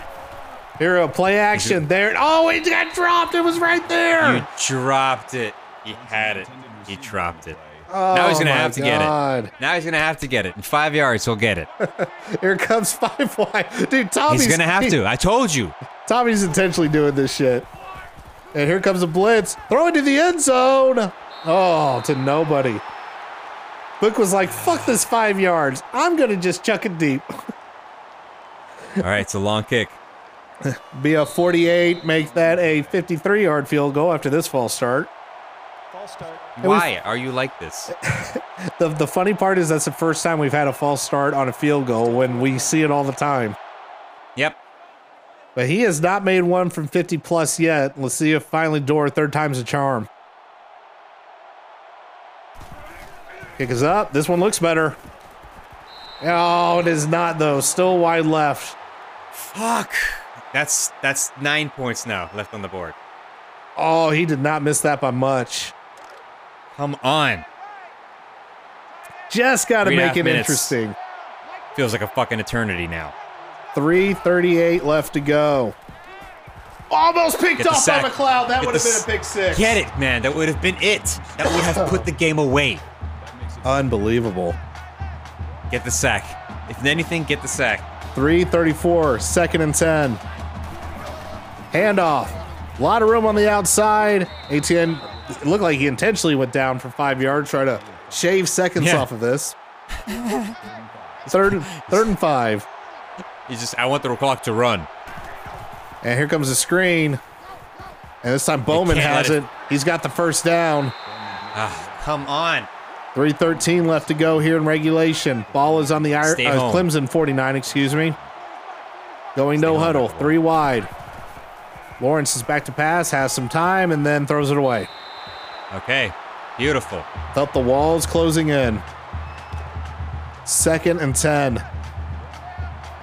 Here, a play action there. Oh, it got dropped. It was right there. you dropped it. He had it. He dropped it. Now he's Oh gonna have to get it. Now he's gonna have to get it. In five yards, he'll get it. Here comes five wide. Dude, Tommy's He's gonna have he- to. I told you. Tommy's intentionally doing this shit. And here comes a blitz. Throw it to the end zone. Oh, to nobody. Book was like, fuck this five yards. I'm going to just chuck it deep. All right, it's a long kick. Be a 48, make that a 53 yard field goal after this false start. Why are you like this? The, the funny part is that's the first time we've had a false start on a field goal when we see it all the time. Yep. But he has not made one from 50 plus yet. Let's see if finally Doerer, third time's a charm. Kick is up. This one looks better. Oh, it is not though. Still wide left. Fuck. That's that's nine points now left on the board. Oh, he did not miss that by much. Come on. Just got to Three and a make it minutes. interesting. Feels like a fucking eternity now. 338 left to go. Almost picked off by. McCloud. That would have been a pick six. Get it, man. That would have been it. That would have put the game away. Unbelievable. Get the sack. If anything, get the sack. 334, second and 10. Handoff. A lot of room on the outside. Etienne it looked like he intentionally went down for five yards, try to shave seconds Yeah. off of this. third, third and five. He's just, I want the clock to run. And here comes the screen. And this time Bowman has it. it- He's got the first down. Ah, come on. 313 left to go here in regulation. Ball is on the Ir- uh. Clemson 49, excuse me. Going no home, huddle, three wide. Lawrence is back to pass, has some time, and then throws it away. Okay. Beautiful. Felt the walls closing in. Second and 10. All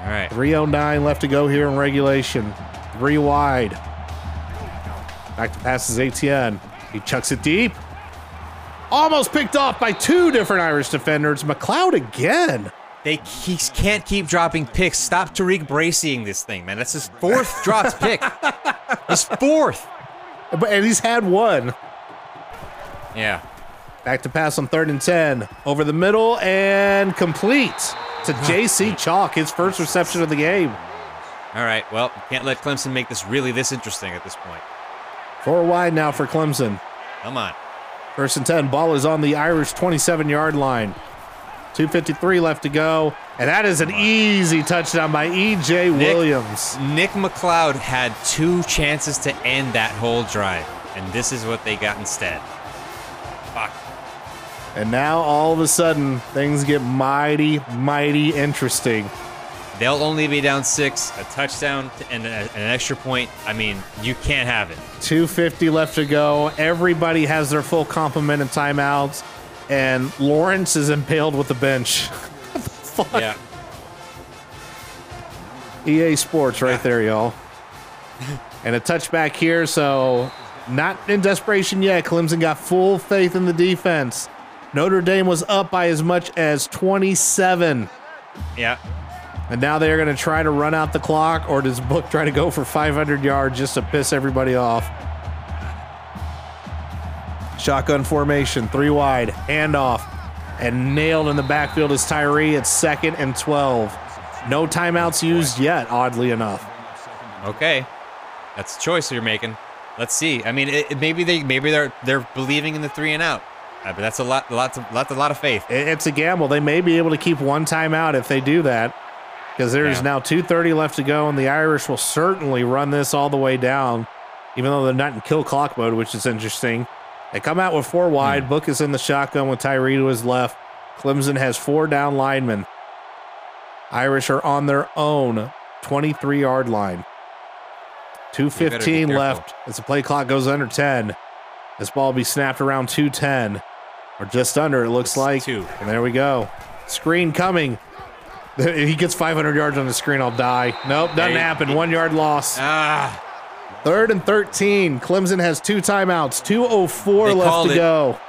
right. 309 left to go here in regulation. Three wide. Back to passes Etienne. He chucks it deep. Almost picked off by two different Irish defenders. McCloud again. They he can't keep dropping picks. Stop Tariq Bracing this thing, man. That's his fourth dropped pick. His fourth. But and he's had one. Yeah. Back to pass on third and 10. Over the middle and complete to JC Chalk, his first reception of the game. All right. Well, can't let Clemson make this really this interesting at this point. Four wide now for Clemson. Come on. First and 10. Ball is on the Irish 27 yard line. 2.53 left to go. And that is an easy touchdown by E.J. Williams. Nick McCloud had two chances to end that whole drive, and this is what they got instead. Fuck. And now all of a sudden, things get mighty, mighty interesting. They'll only be down six, a touchdown and a- an extra point. I mean, you can't have it. 250 left to go. Everybody has their full complement of timeouts, and Lawrence is impaled with the bench. Yeah. EA Sports right there, y'all. And a touchback here, so not in desperation yet. Clemson got full faith in the defense. Notre Dame was up by as much as 27. Yeah. And now they're going to try to run out the clock, or does Book try to go for 500 yards just to piss everybody off? Shotgun formation, three wide, handoff, and nailed in the backfield is Tyree at second and 12. No timeouts used yet, oddly enough. Okay. That's a choice you're making. Let's see. I mean, it, it- maybe they maybe they're they're believing in the three and out. But that's a lot, lots of, lots, a lot of faith. It's a gamble. They may be able to keep one timeout if they do that, because there's Yeah. now 2:30 left to go, and the Irish will certainly run this all the way down, even though they're not in kill clock mode, which is interesting. They come out with four wide. Hmm. Book is in the shotgun with Tyree to his left. Clemson has four down linemen. Irish are on their own 23 yard line. You better be 215 left as the play clock goes under 10. This ball will be snapped around 210 or just under, it looks like. two. And there we go. Screen coming. If he gets 500 yards on the screen, I'll die. Nope, doesn't Hey, happen. he- One yard loss. Ah, Third and 13. Clemson has two timeouts. 2.04 They left to it. go.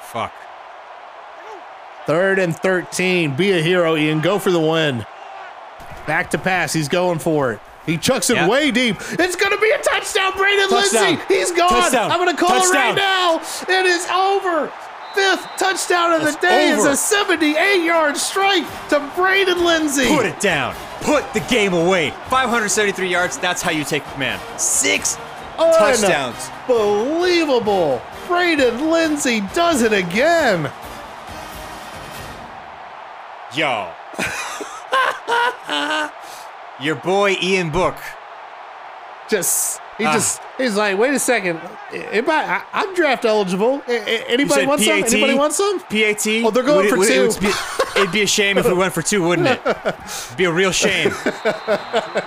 fuck. Third and 13. Be a hero, Ian. Go for the win. Back to pass. He's going for it. He chucks it Yeah. way deep. It's going to be a touchdown, Braden Touchdown. Lenzy. He's gone. Touchdown. I'm going to call it right now. It is over. Fifth touchdown of the day is a 78 yard strike to Braden Lenzy. Put it down. Put the game away. 573 yards. That's how you take command. Six touchdowns. Unbelievable. Braden Lenzy does it again. Yo. Your boy Ian Book. Just he Ah. just he's like, wait a second, anybody, I, I'm draft eligible. Anybody want some? PAT? Anybody want some? PAT. Oh, they're going Would for it- two. It would be, it'd be a shame if we went for two, wouldn't it? It'd be a real shame.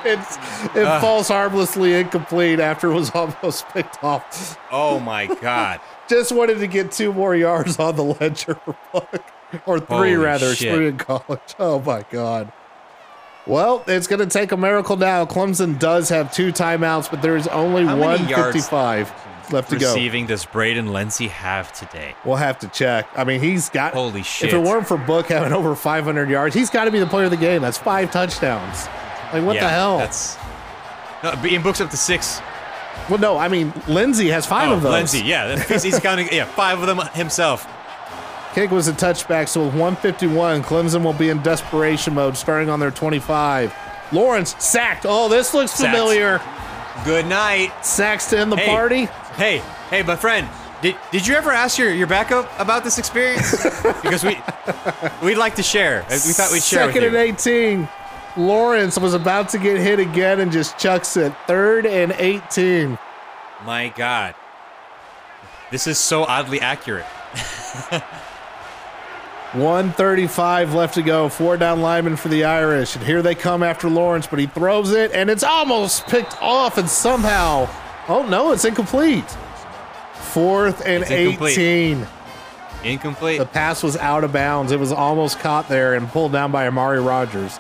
It's it Ah. falls harmlessly incomplete after it was almost picked off. Oh my god. Just wanted to get two more yards on the ledger book, or three Holy rather. Shit. in college. Oh my god. Well, it's going to take a miracle now. Clemson does have two timeouts, but there is only How many 155 left to go. Receiving does Braden Lenzy have today? We'll have to check. I mean, he's got. Holy shit. If it weren't for Book having over 500 yards, he's got to be the player of the game. That's five touchdowns. Like what Yeah, the hell? That's no, Ian Book's up to six. well, no, I mean Lenzy has five oh, of those. Lenzy, yeah, he's, he's counting. Yeah, five of them himself. Kick was a touchback, so with 151, Clemson will be in desperation mode, starting on their 25. Lawrence sacked. Oh, this looks familiar. Good night. Sacks to end the Hey. party. Hey, hey, my friend. Did, did you ever ask your, your backup about this experience? because we we'd like to share. We thought we'd share Second and 18. Lawrence was about to get hit again and just chucks it. Third and 18. My God, this is so oddly accurate. 135 left to go. Four down linemen for the Irish. And here they come after Lawrence, but he throws it and it's almost picked off and somehow. Oh no, it's incomplete. Fourth and incomplete. 18. Incomplete. The pass was out of bounds. It was almost caught there and pulled down by Amari Rodgers.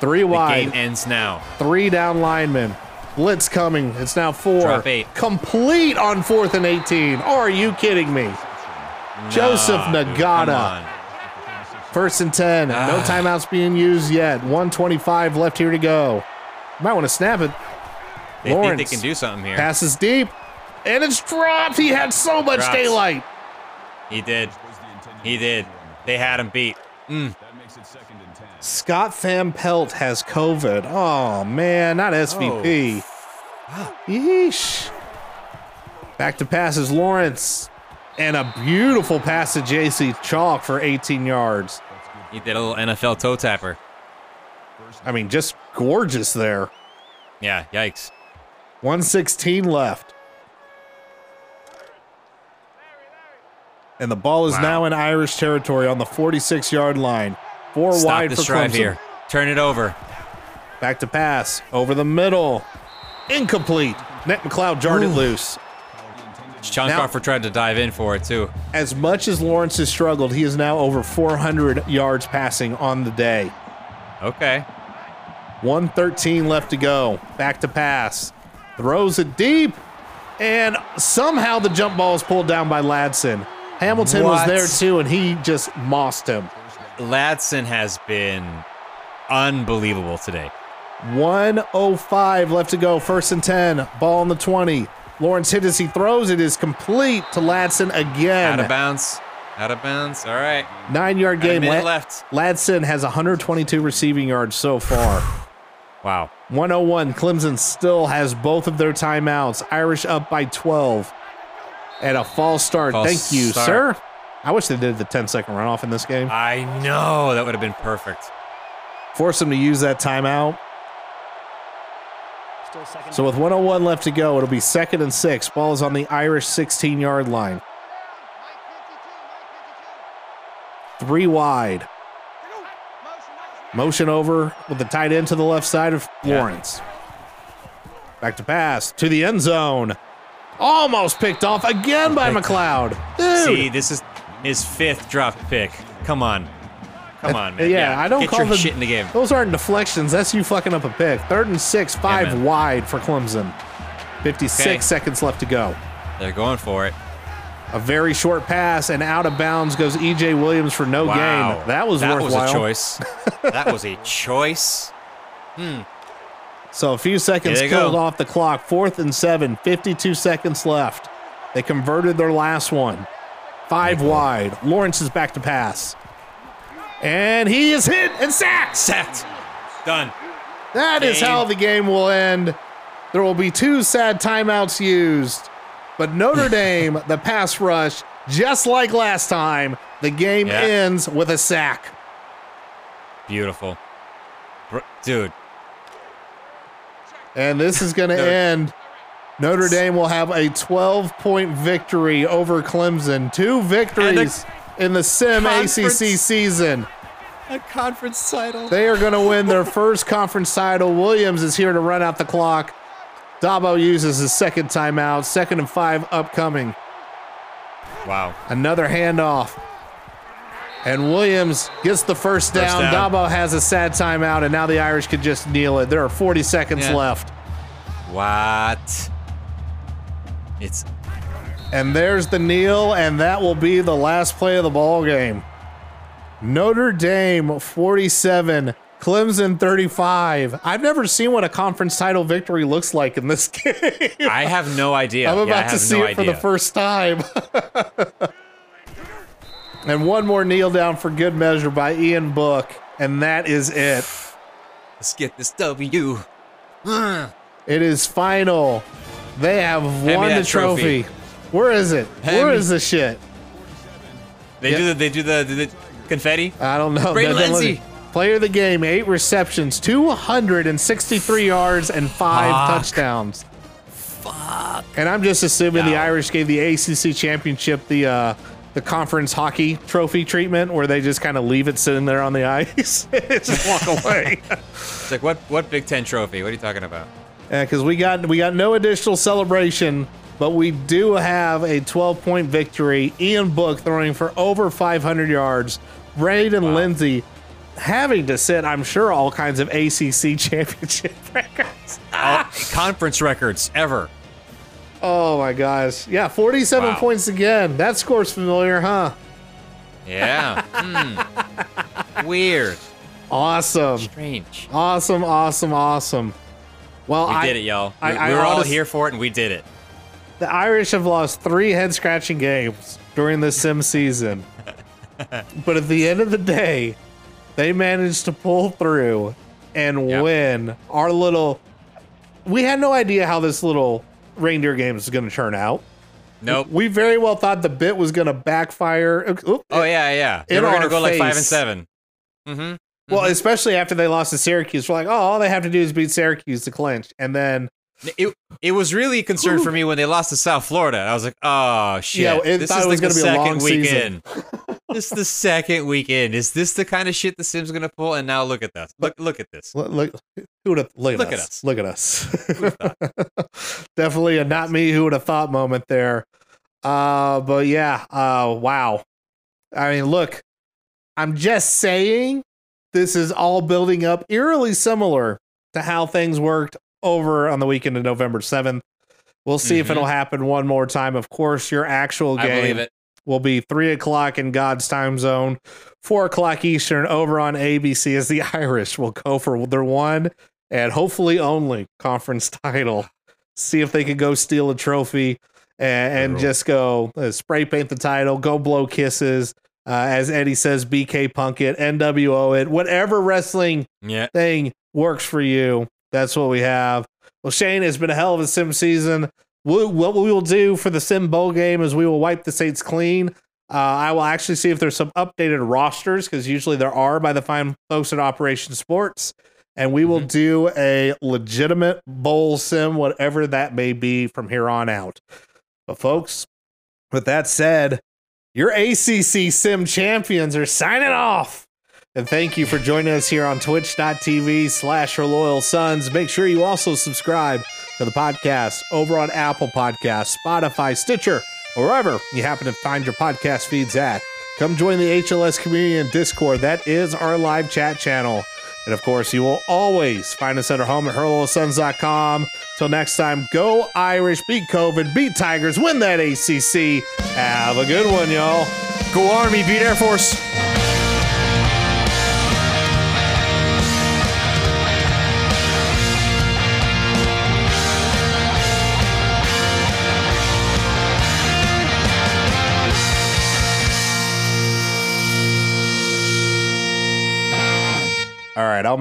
Three The wide, game ends now. three down linemen. Blitz coming. It's now four. Drop eight. Complete on fourth and 18. Are you kidding me? Joseph Ngata. First and 10. No Ah. timeouts being used yet. 125 left here to go. Might want to snap it. They think Lawrence they can do something here. passes deep. and it's dropped. He had so much Dropped. daylight. He did. He did. They had him beat. Scott Van Pelt has COVID. Oh man, not SVP. Yeesh. Back to passes Lawrence. And a beautiful pass to JC Chalk for 18 yards. He did a little NFL toe tapper. I mean, just gorgeous there. Yeah, yikes. 116 left. And the ball is Wow. now in Irish territory on the 46 yard line. Four Stop wide this for drive Clemson. here. Turn it over. Back to pass. Over the middle. Incomplete. Nick McCloud jarred it loose. Shaun Now- Crawford tried to dive in for it too. As much as Lawrence has struggled, he is now over 400 yards passing on the day. Okay. 113 left to go. Back to pass. Throws it deep. And somehow the jump ball is pulled down by Ladson. Hamilton was there too, and he just mossed him. Ladson has been unbelievable today. 105 left to go. First and 10. Ball on the 20. Lawrence hit as he throws. It is complete to Ladson again. Out of bounds. Out of bounds. All right. Nine yard game. La- left. Ladson has 122 receiving yards so far. Wow. 101. Clemson still has both of their timeouts. Irish up by 12. And a false start. False Thank you, start. sir. I wish they did the 10 second runoff in this game. I know that would have been perfect. Force them to use that timeout. Still second. So with 101 left to go, it'll be second and six. Ball is on the Irish 16 yard line. Three wide. Motion over with the tight end to the left side of Yeah. Lawrence. Back to pass to the end zone. Almost picked off again by McCloud. Dude. See, this is his fifth drop pick. Come on. Come on, man. yeah, I don't Get call your them shit in the game. Those aren't deflections. That's you fucking up a pick. Third and six, five man. wide for Clemson. 56 Okay. seconds left to go. They're going for it. A very short pass and out of bounds goes EJ Williams for no Wow. gain. That was worthwhile. that worthwhile. was a choice. that was a choice. Hmm. So a few seconds killed go. off the clock. Fourth and seven, 52 seconds left. They converted their last one. Five wide. Lawrence is back to pass. And he is hit and sacked. Sacked. Done. That is Game. how the game will end. There will be two sad timeouts used. But Notre Dame, the pass rush, just like last time, the game Yeah. ends with a sack. Beautiful. Dude, And this is going to end. Notre Dame will have a 12 point victory over Clemson. Two victories in the Sim conference- ACC season. a conference title. They are going to win their first conference title. Williams is here to run out the clock. Dabo uses his second timeout. Second and five upcoming. Wow. Another handoff. And Williams gets the first First down. down. Dabo has a sad timeout, and now the Irish could just kneel it. There are 40 seconds Yeah. left. What? It's And there's the kneel, and that will be the last play of the ball game. Notre Dame 47, Clemson 35. I've never seen what a conference title victory looks like in this game. I have no idea. I'm about have to see no it for the first time. and one more kneel down for good measure by Ian Book, and that is it. Let's get this W. It is final. They have won the trophy. trophy. Where is it? Where is the shit? They Yeah. do the they do the, the, the confetti. I don't know. Ray That Lenzy. Player of the game, eight receptions, 263 yards, and five Fuck. touchdowns. Fuck. And I'm just assuming the Irish gave the ACC championship the uh, the conference hockey trophy treatment, where they just kind of leave it sitting there on the ice, just walk away. It's like what what Big Ten trophy? What are you talking about? because we got we got no additional celebration, but we do have a 12 point victory. Ian Book throwing for over 500 yards. Braden Lenzy having to set, I'm sure, all kinds of ACC championship records. All- conference records ever. Oh my gosh! Yeah, 47 Wow. points again. That score's familiar, huh? Yeah. Hmm. Weird. Awesome, Strange. awesome, awesome, awesome. Well, We I did it, y'all. We, I- I we were all honest- here for it, and we did it. The Irish have lost three head scratching games during the sim season. but at the end of the day, they managed to pull through and Yep. win our little. We had no idea how this little reindeer game is going to turn out. Nope. We very well thought the bit was going to backfire. Oop, Oh yeah, yeah. They were our gonna go like five and face. seven. Mm-hmm. Well, especially after they lost to Syracuse, we're like, oh, all they have to do is beat Syracuse to clinch, and then It it was really a concern for me when they lost to South Florida. I was like, oh shit. Yeah, this is like the gonna be a long second weekend. this is the second weekend. Is this the kind of shit the Sims gonna pull? And now look at this. Look look at this. look, look who would have look at Look at us. us. Look at us. Definitely a not me who would have thought moment there. Uh, but yeah, uh, wow. I mean, look, I'm just saying this is all building up eerily similar to how things worked over on the weekend of November 7th. We'll see if Mhm. it'll happen one more time. Of course, your actual game will be three o'clock in God's time zone, four o'clock Eastern over on ABC as the Irish will go for their one and hopefully only conference title. See if they can go steal a trophy and, and just go uh, spray paint the title, go blow kisses. Uh, as Eddie says, BK Punk it, NWO it, whatever wrestling Yeah. thing works for you. That's what we have. Well, Shane, it's been a hell of a sim season. What we will do for the sim bowl game is we will wipe the Saints clean. Uh, I will actually see if there's some updated rosters because usually there are by the fine folks at Operation Sports. And we will do a legitimate bowl sim, whatever that may be from here on out. But, folks, with that said, your ACC sim champions are signing off. And thank you for joining us here on twitch.tv slash her loyal sons. Make sure you also subscribe to the podcast over on Apple Podcasts, Spotify, Stitcher, wherever you happen to find your podcast feeds at. Come join the HLS community in Discord. That is our live chat channel. And of course, you will always find us at our home at herloyalsons.com. Till next time, go Irish, beat COVID, beat Tigers, win that ACC. Have a good one, y'all. Go Army, beat Air Force. Right, I'll